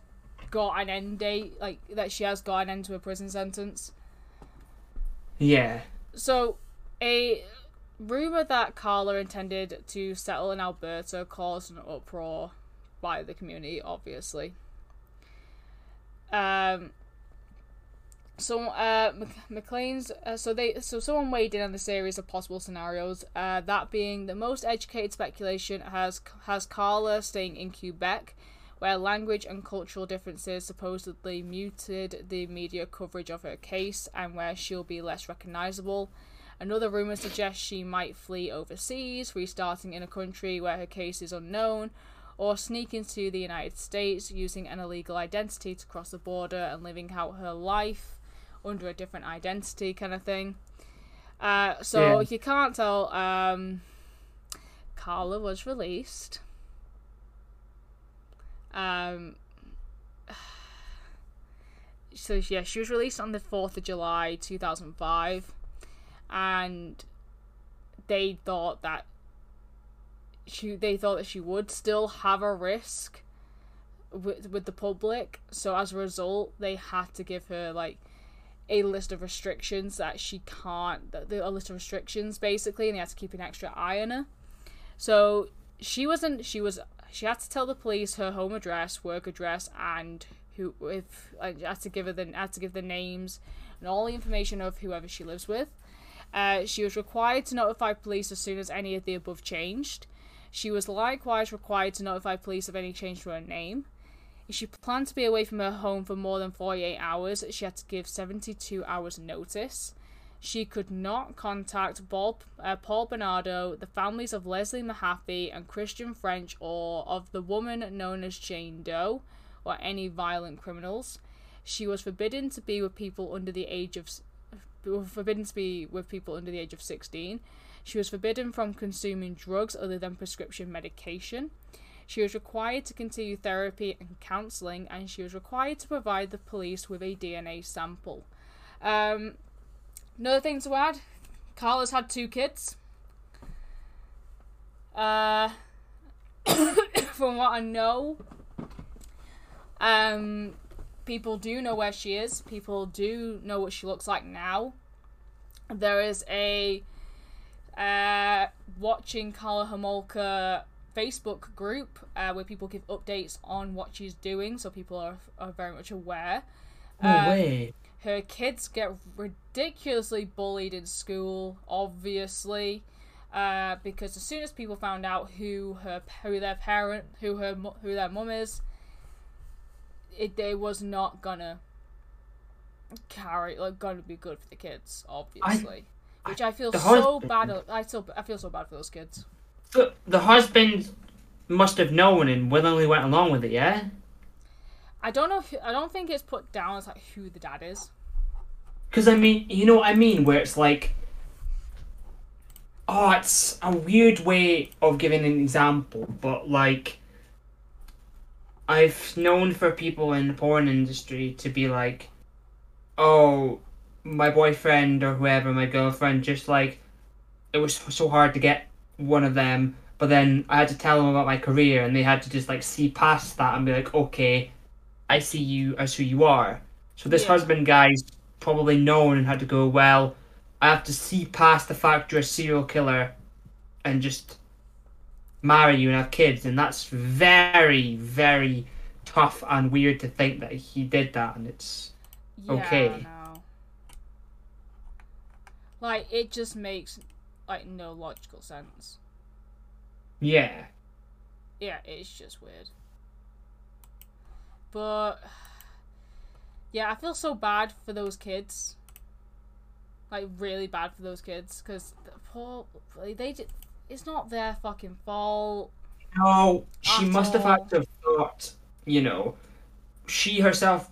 got an end date, like that she has got an end to a prison sentence. Yeah. So, a rumor that Karla intended to settle in Alberta caused an uproar by the community, obviously. Um. So, uh, Maclean's. Uh, so they. So someone weighed in on the series of possible scenarios. Uh, that being the most educated speculation has has Karla staying in Quebec where language and cultural differences supposedly muted the media coverage of her case and where she'll be less recognizable. Another rumor suggests she might flee overseas, restarting in a country where her case is unknown, or sneak into the United States using an illegal identity to cross the border and living out her life under a different identity, kind of thing. Uh, so yeah. you can't tell. Um, Karla was released. Um, so yeah, she was released on the fourth of July, two thousand five, and they thought that she they thought that she would still have a risk with with the public. So as a result, they had to give her like a list of restrictions that she can't a list of restrictions basically and they had to keep an extra eye on her so she wasn't she was she had to tell the police her home address work address and who if I had to give her the had to give the names and all the information of whoever she lives with. Uh, she was required to notify police as soon as any of the above changed. She was likewise required to notify police of any change to her name. If she planned to be away from her home for more than 48 hours, she had to give 72 hours notice. She could not contact uh, Paul Bernardo, the families of Leslie Mahaffy and Kristen French, or of the woman known as Jane Doe, or any violent criminals. She was forbidden to be with people under the age of forbidden to be with people under the age of 16. She was forbidden from consuming drugs other than prescription medication. She was required to continue therapy and counselling, and she was required to provide the police with a DNA sample. Um, another thing to add Karla's had two kids. Uh, from what I know, um, people do know where she is. People do know what she looks like now. There is a uh, watching Karla Homolka Facebook group uh, where people give updates on what she's doing, so people are, are very much aware. No um, way. Her kids get ridiculously bullied in school, obviously, uh, because as soon as people found out who her who their parent who her who their mum is, it they was not gonna carry like gonna be good for the kids, obviously. I, Which I feel so bad. I still I feel so bad for those kids. The, the husband must have known and willingly went along with it, yeah? I don't know. I don't think it's put down as like who the dad is. Because I mean, you know what I mean, where it's like, oh, it's a weird way of giving an example, but like, I've known for people in the porn industry to be like, oh, my boyfriend or whoever, my girlfriend, just like, it was so hard to get one of them, but then I had to tell them about my career, and they had to just like see past that and be like, okay, I see you as who you are. So this yeah. husband guy's probably known and had to go, well, I have to see past the fact you're a serial killer, and just marry you and have kids, and that's very, very tough and weird to think that he did that, and it's yeah, okay. Like it just makes like no logical sense. Yeah. Yeah, it's just weird. But yeah, I feel so bad for those kids. Like really bad for those kids because poor they did. It's not their fucking fault. No, she must all. have had to have thought. You know, she herself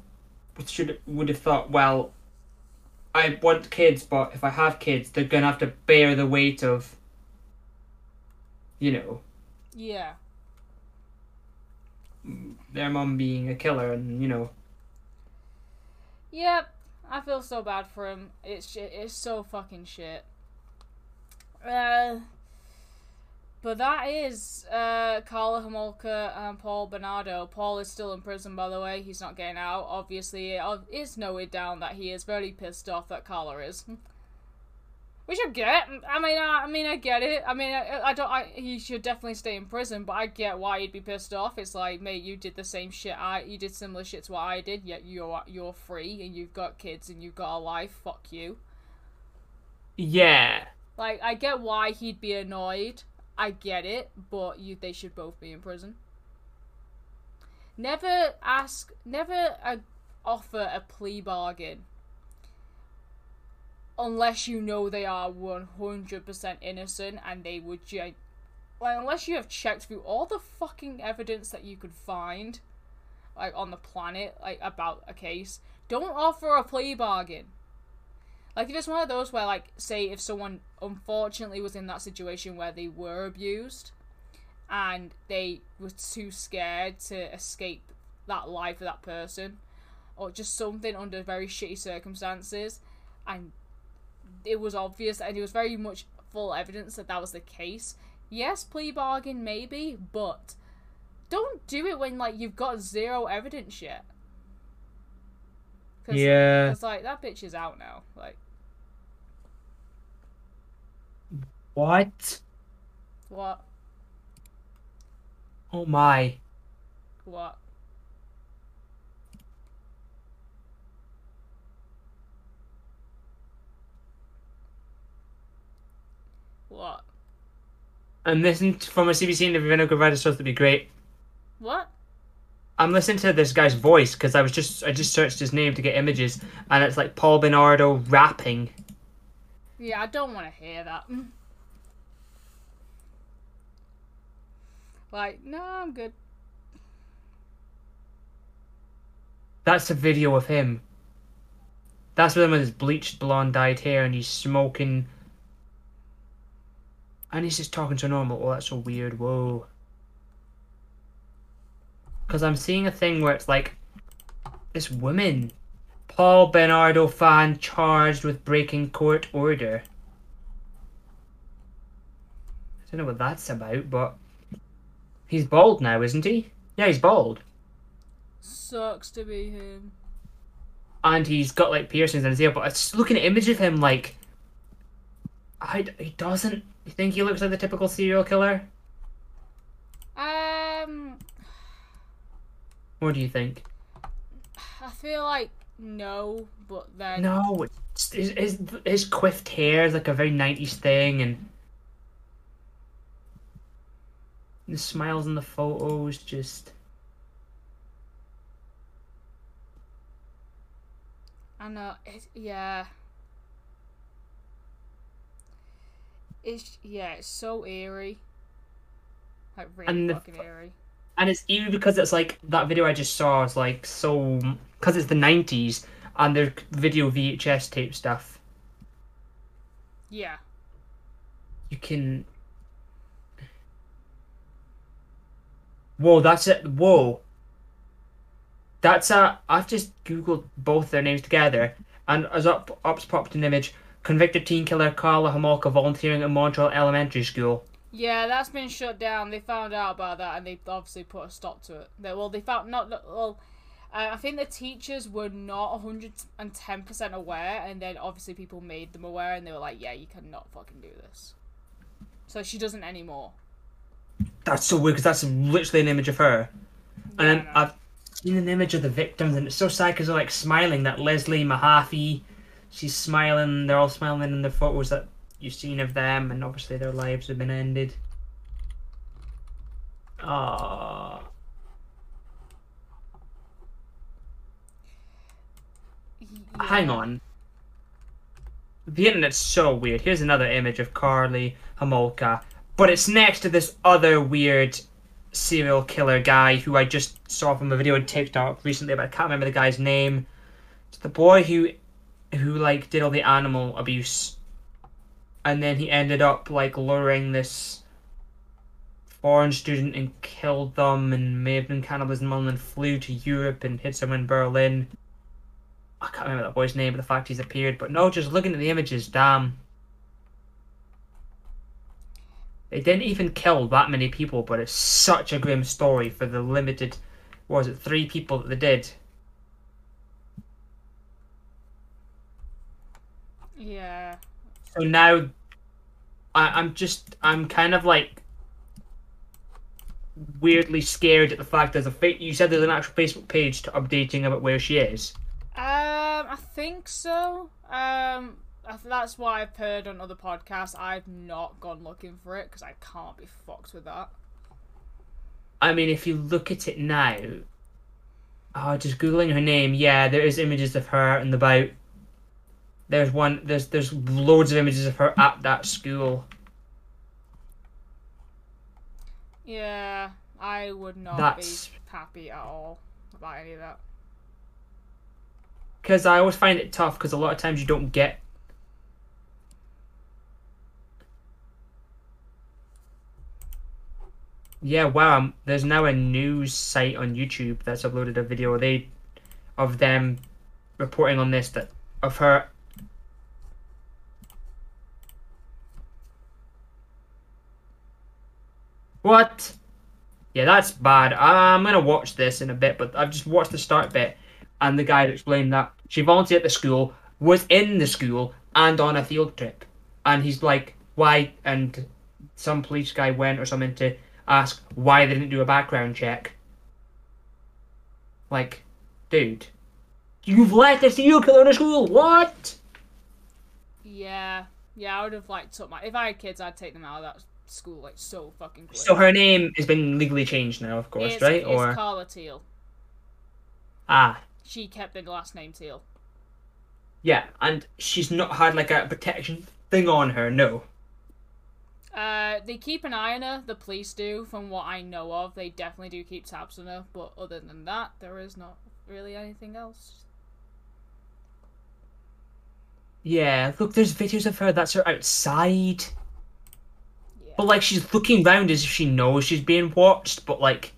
should would have thought. Well, I want kids, but if I have kids, they're gonna have to bear the weight of, you know. Yeah. Their mom being a killer, and you know. Yep, I feel so bad for him. It's. It's so fucking shit. Uh, but that is uh, Karla Homolka and Paul Bernardo. Paul is still in prison, by the way. He's not getting out. Obviously, it is noted down that he is very pissed off that Karla is. Which I get. I mean, I, I mean, I get it. I mean, I, I don't. I, he should definitely stay in prison, but I get why he'd be pissed off. It's like, mate, you did the same shit. I, you did similar shit to what I did. Yet you're you're free and you've got kids and you've got a life. Fuck you. Yeah. Like, I get why he'd be annoyed. I get it, but you they should both be in prison. Never ask, never uh, offer a plea bargain unless you know they are 100% innocent and they would gen- like unless you have checked through all the fucking evidence that you could find like on the planet like about a case don't offer a plea bargain. Like if it's one of those where like say if someone unfortunately was in that situation where they were abused and they were too scared to escape that life of that person or just something under very shitty circumstances and it was obvious and it was very much full evidence that that was the case yes plea bargain maybe but don't do it when like you've got zero evidence yet Cause, Yeah. it's like that bitch is out now like What? what Oh my. what what I'm listening to, from a CBC interview. Vinegar Red is supposed to be great. what I'm listening to this guy's voice because I was just I just searched his name to get images, and it's like Paul Bernardo rapping. Yeah, I don't want to hear that. Like, no, I'm good. That's a video of him. That's with him with his bleached blonde dyed hair, and he's smoking. And he's just talking so normal. Oh, that's so weird. Whoa. Because I'm seeing a thing where it's like this woman, Paul Bernardo fan charged with breaking court order. I don't know what that's about, but he's bald now, isn't he? Yeah, he's bald. Sucks to be him. and he's got like piercings in his ear. But I was looking at images of him, like, I he doesn't. You think he looks like the typical serial killer? Um, What do you think? I feel like no, but then No, his his his quiffed hair is like a very '90s thing, and the smiles in the photos just. I know. It, yeah. It's yeah, it's so eerie. Like really And the fucking eerie. And it's even because it's like that video I just saw is like so because it's the '90s and they're video VHS tape stuff. Yeah. you can whoa that's it whoa that's a i've just googled both their names together and as up up's popped an image convicted teen killer karla homolka volunteering at montreal elementary school Yeah, that's been shut down. They found out about that and they obviously put a stop to it. They, well, they found not well. Uh, I think the teachers were not 110% aware, and then obviously people made them aware, and they were like, "Yeah, you cannot fucking do this." So she doesn't anymore. that's so weird because that's literally an image of her and Yeah, then i've seen an image of the victims and it's so sad because they're like smiling that leslie mahaffy she's smiling they're all smiling in the photos that you've seen of them and obviously their lives have been ended Ah, hang on. The internet's so weird. Here's another image of Karla Homolka, but it's next to this other weird serial killer guy who I just saw from a video on TikTok recently, but I can't remember the guy's name. It's the boy who, who like did all the animal abuse, and then he ended up like luring this foreign student and killed them, and may have been cannibalism, and then flew to Europe and hit someone in Berlin. I can't remember that boy's name, but the fact he's appeared. But no, just looking at the images, damn. They didn't even kill that many people, but it's such a grim story for the limited, what was it, three people that they did. Yeah. So now, I, I'm just, I'm kind of like weirdly scared at the fact there's a fa- you said there's an actual Facebook page to updating about where she is. Um, I think so. Um, that's why I've heard on other podcasts. I've not gone looking for it because I can't be fucked with that. I mean, if you look at it now, oh, just googling her name, yeah, there is images of her and about. There's one. There's there's loads of images of her at that school. Yeah, I would not That's- be happy at all about any of that. Because I always find it tough because a lot of times you don't get. Yeah, wow. um, There's now a news site on YouTube that's uploaded a video they of them reporting on this that of her What? Yeah, that's bad. I'm gonna watch this in a bit, but I've just watched the start bit, and the guy explained that she volunteered at the school, was in the school, and on a field trip, and he's like, why? And some police guy went or something to ask why they didn't do a background check. Like, dude, you've let a serial killer in a school. What? Yeah, yeah, I would have like took my. If I had kids, I'd take them out of that school like so fucking quick. So her name has been legally changed now, of course, it's, right? It's or Karla Teale. ah, She kept the last name Teale. yeah, and she's not had like a protection thing on her. No. Uh, they keep an eye on her. The police do, from what I know of. They definitely do keep tabs on her. But other than that, there is not really anything else. Yeah, look, there's videos of her that's her outside. But like she's looking round as if she knows she's being watched, but like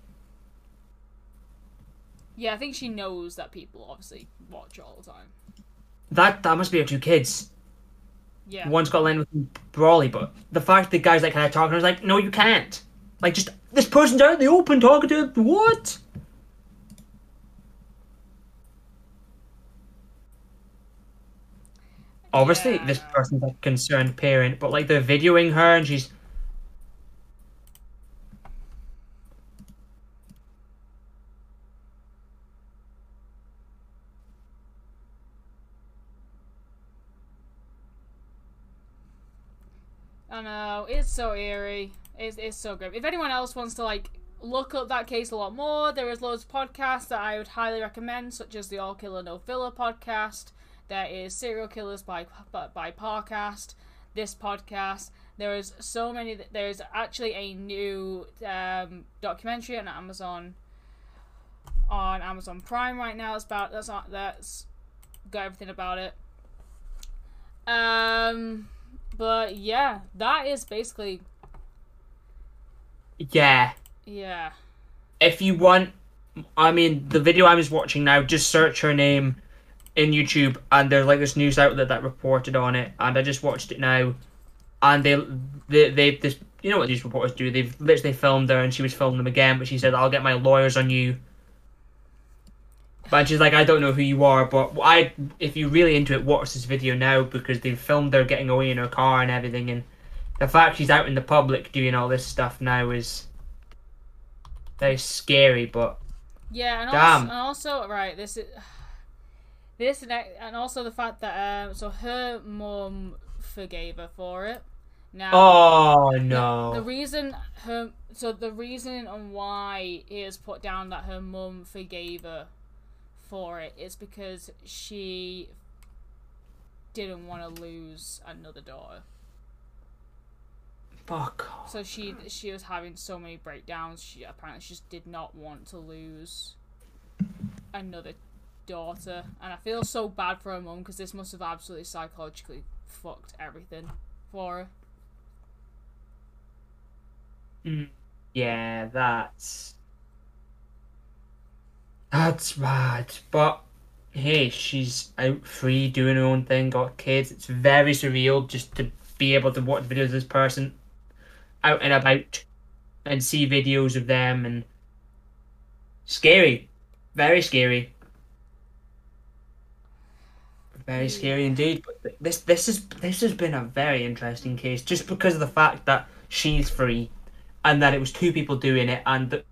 Yeah, I think she knows that people obviously watch all the time. that that must be her two kids. Yeah. One's got a line with Brawley, but the fact that guys like kind of talking, I was like, no, you can't. Like, just this person's out in the open talking to what? Obviously, Yeah, this person's a concerned parent, but like they're videoing her and she's know it's so eerie. It's it's so good. If anyone else wants to like look up that case a lot more, there is loads of podcasts that I would highly recommend, such as the All Killer No Filler podcast. There is Serial Killers by by Parcast. This podcast. There is so many. There's actually a new um, documentary on Amazon on Amazon Prime right now. It's about that's not that's got everything about it. Um, but yeah, that is basically yeah. yeah. If you want, I mean, the video I'm just watching now, just search her name in YouTube, and there's like this news outlet that reported on it, and I just watched it now, and they they they this you know what these reporters do? They've literally filmed her, and she was filming them again, but she said, "I'll get my lawyers on you." But she's like, I don't know who you are, but I, if you're really into it, watch this video now because they've filmed her getting away in her car and everything, and the fact she's out in the public doing all this stuff now is very scary. But Yeah, and Damn. also, and also right, this is this and, and also the fact that um, so her mum forgave her for it. Now, oh no! the no, reason her so the reason on why it is put down that her mum forgave her for it is because she didn't want to lose another daughter. fuck. So she she was having so many breakdowns. She apparently she just did not want to lose another daughter, and I feel so bad for her mum because this must have absolutely psychologically fucked everything for her. Mm, Yeah, that's that's bad. But hey, she's out free doing her own thing, got kids. It's very surreal just to be able to watch videos of this person out and about and see videos of them and scary. Very scary. Very hmm. scary indeed. But this this is this has been a very interesting case just because of the fact that she's free and that it was two people doing it and that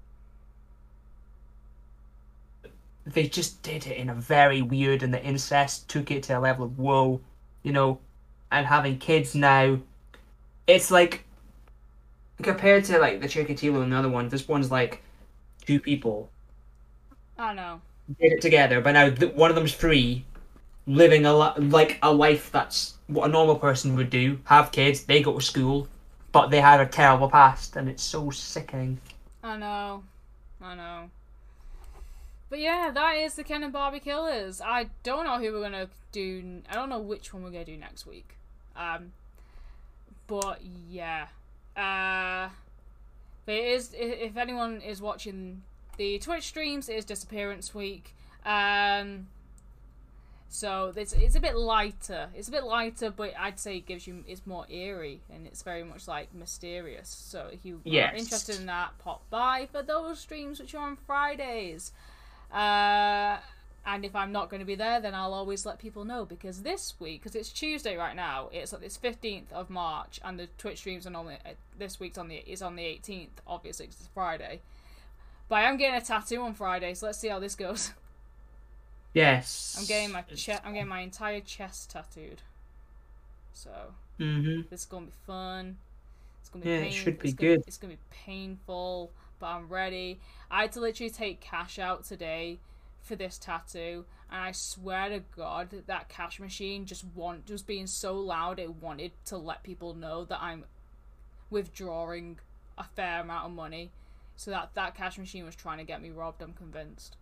they just did it in a very weird and the incest took it to a level of whoa you know and having kids now it's like compared to like the Chikatilo and the other one this one's like two people I know. did it together but now th- one of them's free living a li- like a life that's what a normal person would do have kids they go to school but they had a terrible past and it's so sickening I know. I know. But yeah, that is the Ken and Barbie Killers. I don't know who we're gonna do. I don't know which one we're gonna do next week. Um, but yeah, uh, But it is if anyone is watching the Twitch streams, it is disappearance week. Um, so it's it's a bit lighter. It's a bit lighter, but I'd say it gives you it's more eerie and it's very much like mysterious. So if you Yes. are interested in that, pop by for those streams which are on Fridays. Uh, and if I'm not going to be there, then I'll always let people know because this week, because it's Tuesday right now, it's like it's fifteenth of March, and the Twitch streams are normally uh, this week's on the is on the eighteenth, obviously 'cause it's Friday. But I am getting a tattoo on Friday, so let's see how this goes. Yes. I'm getting my che- I'm getting my entire chest tattooed. So Mm-hmm. this is gonna be fun. It's gonna be Yeah, it should be it's gonna- good. it's gonna be painful, but I'm ready. I had to literally take cash out today for this tattoo, and I swear to God that cash machine just want just being so loud it wanted to let people know that I'm withdrawing a fair amount of money. So that that cash machine was trying to get me robbed. I'm convinced.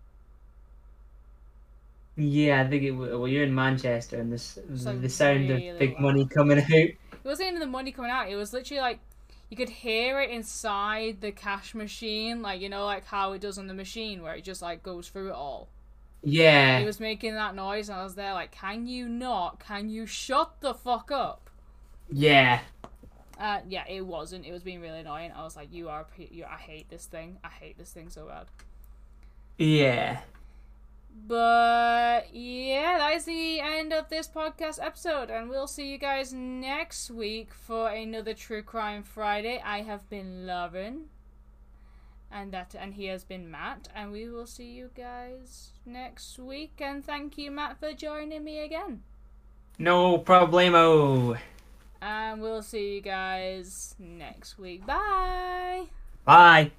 Yeah, I think it. Well, you're in Manchester, and this So the sound really of big loud. money coming out. It wasn't even the money coming out. It was literally like you could hear it inside the cash machine, like you know, like how it does on the machine, where it just like goes through it all. Yeah. He was making that noise, and I was there like, "Can you not? Can you shut the fuck up?" Yeah. Uh, yeah, it wasn't. It was being really annoying. I was like, "You are, a you. I hate this thing. I hate this thing so bad." Yeah. But yeah, that is the end of this podcast episode, and we'll see you guys next week for another True Crime Friday. I have been Lauren, and that, and he has been Matt, and we will see you guys next week. And thank you, Matt, for joining me again. No problemo. And we'll see you guys next week. Bye. Bye.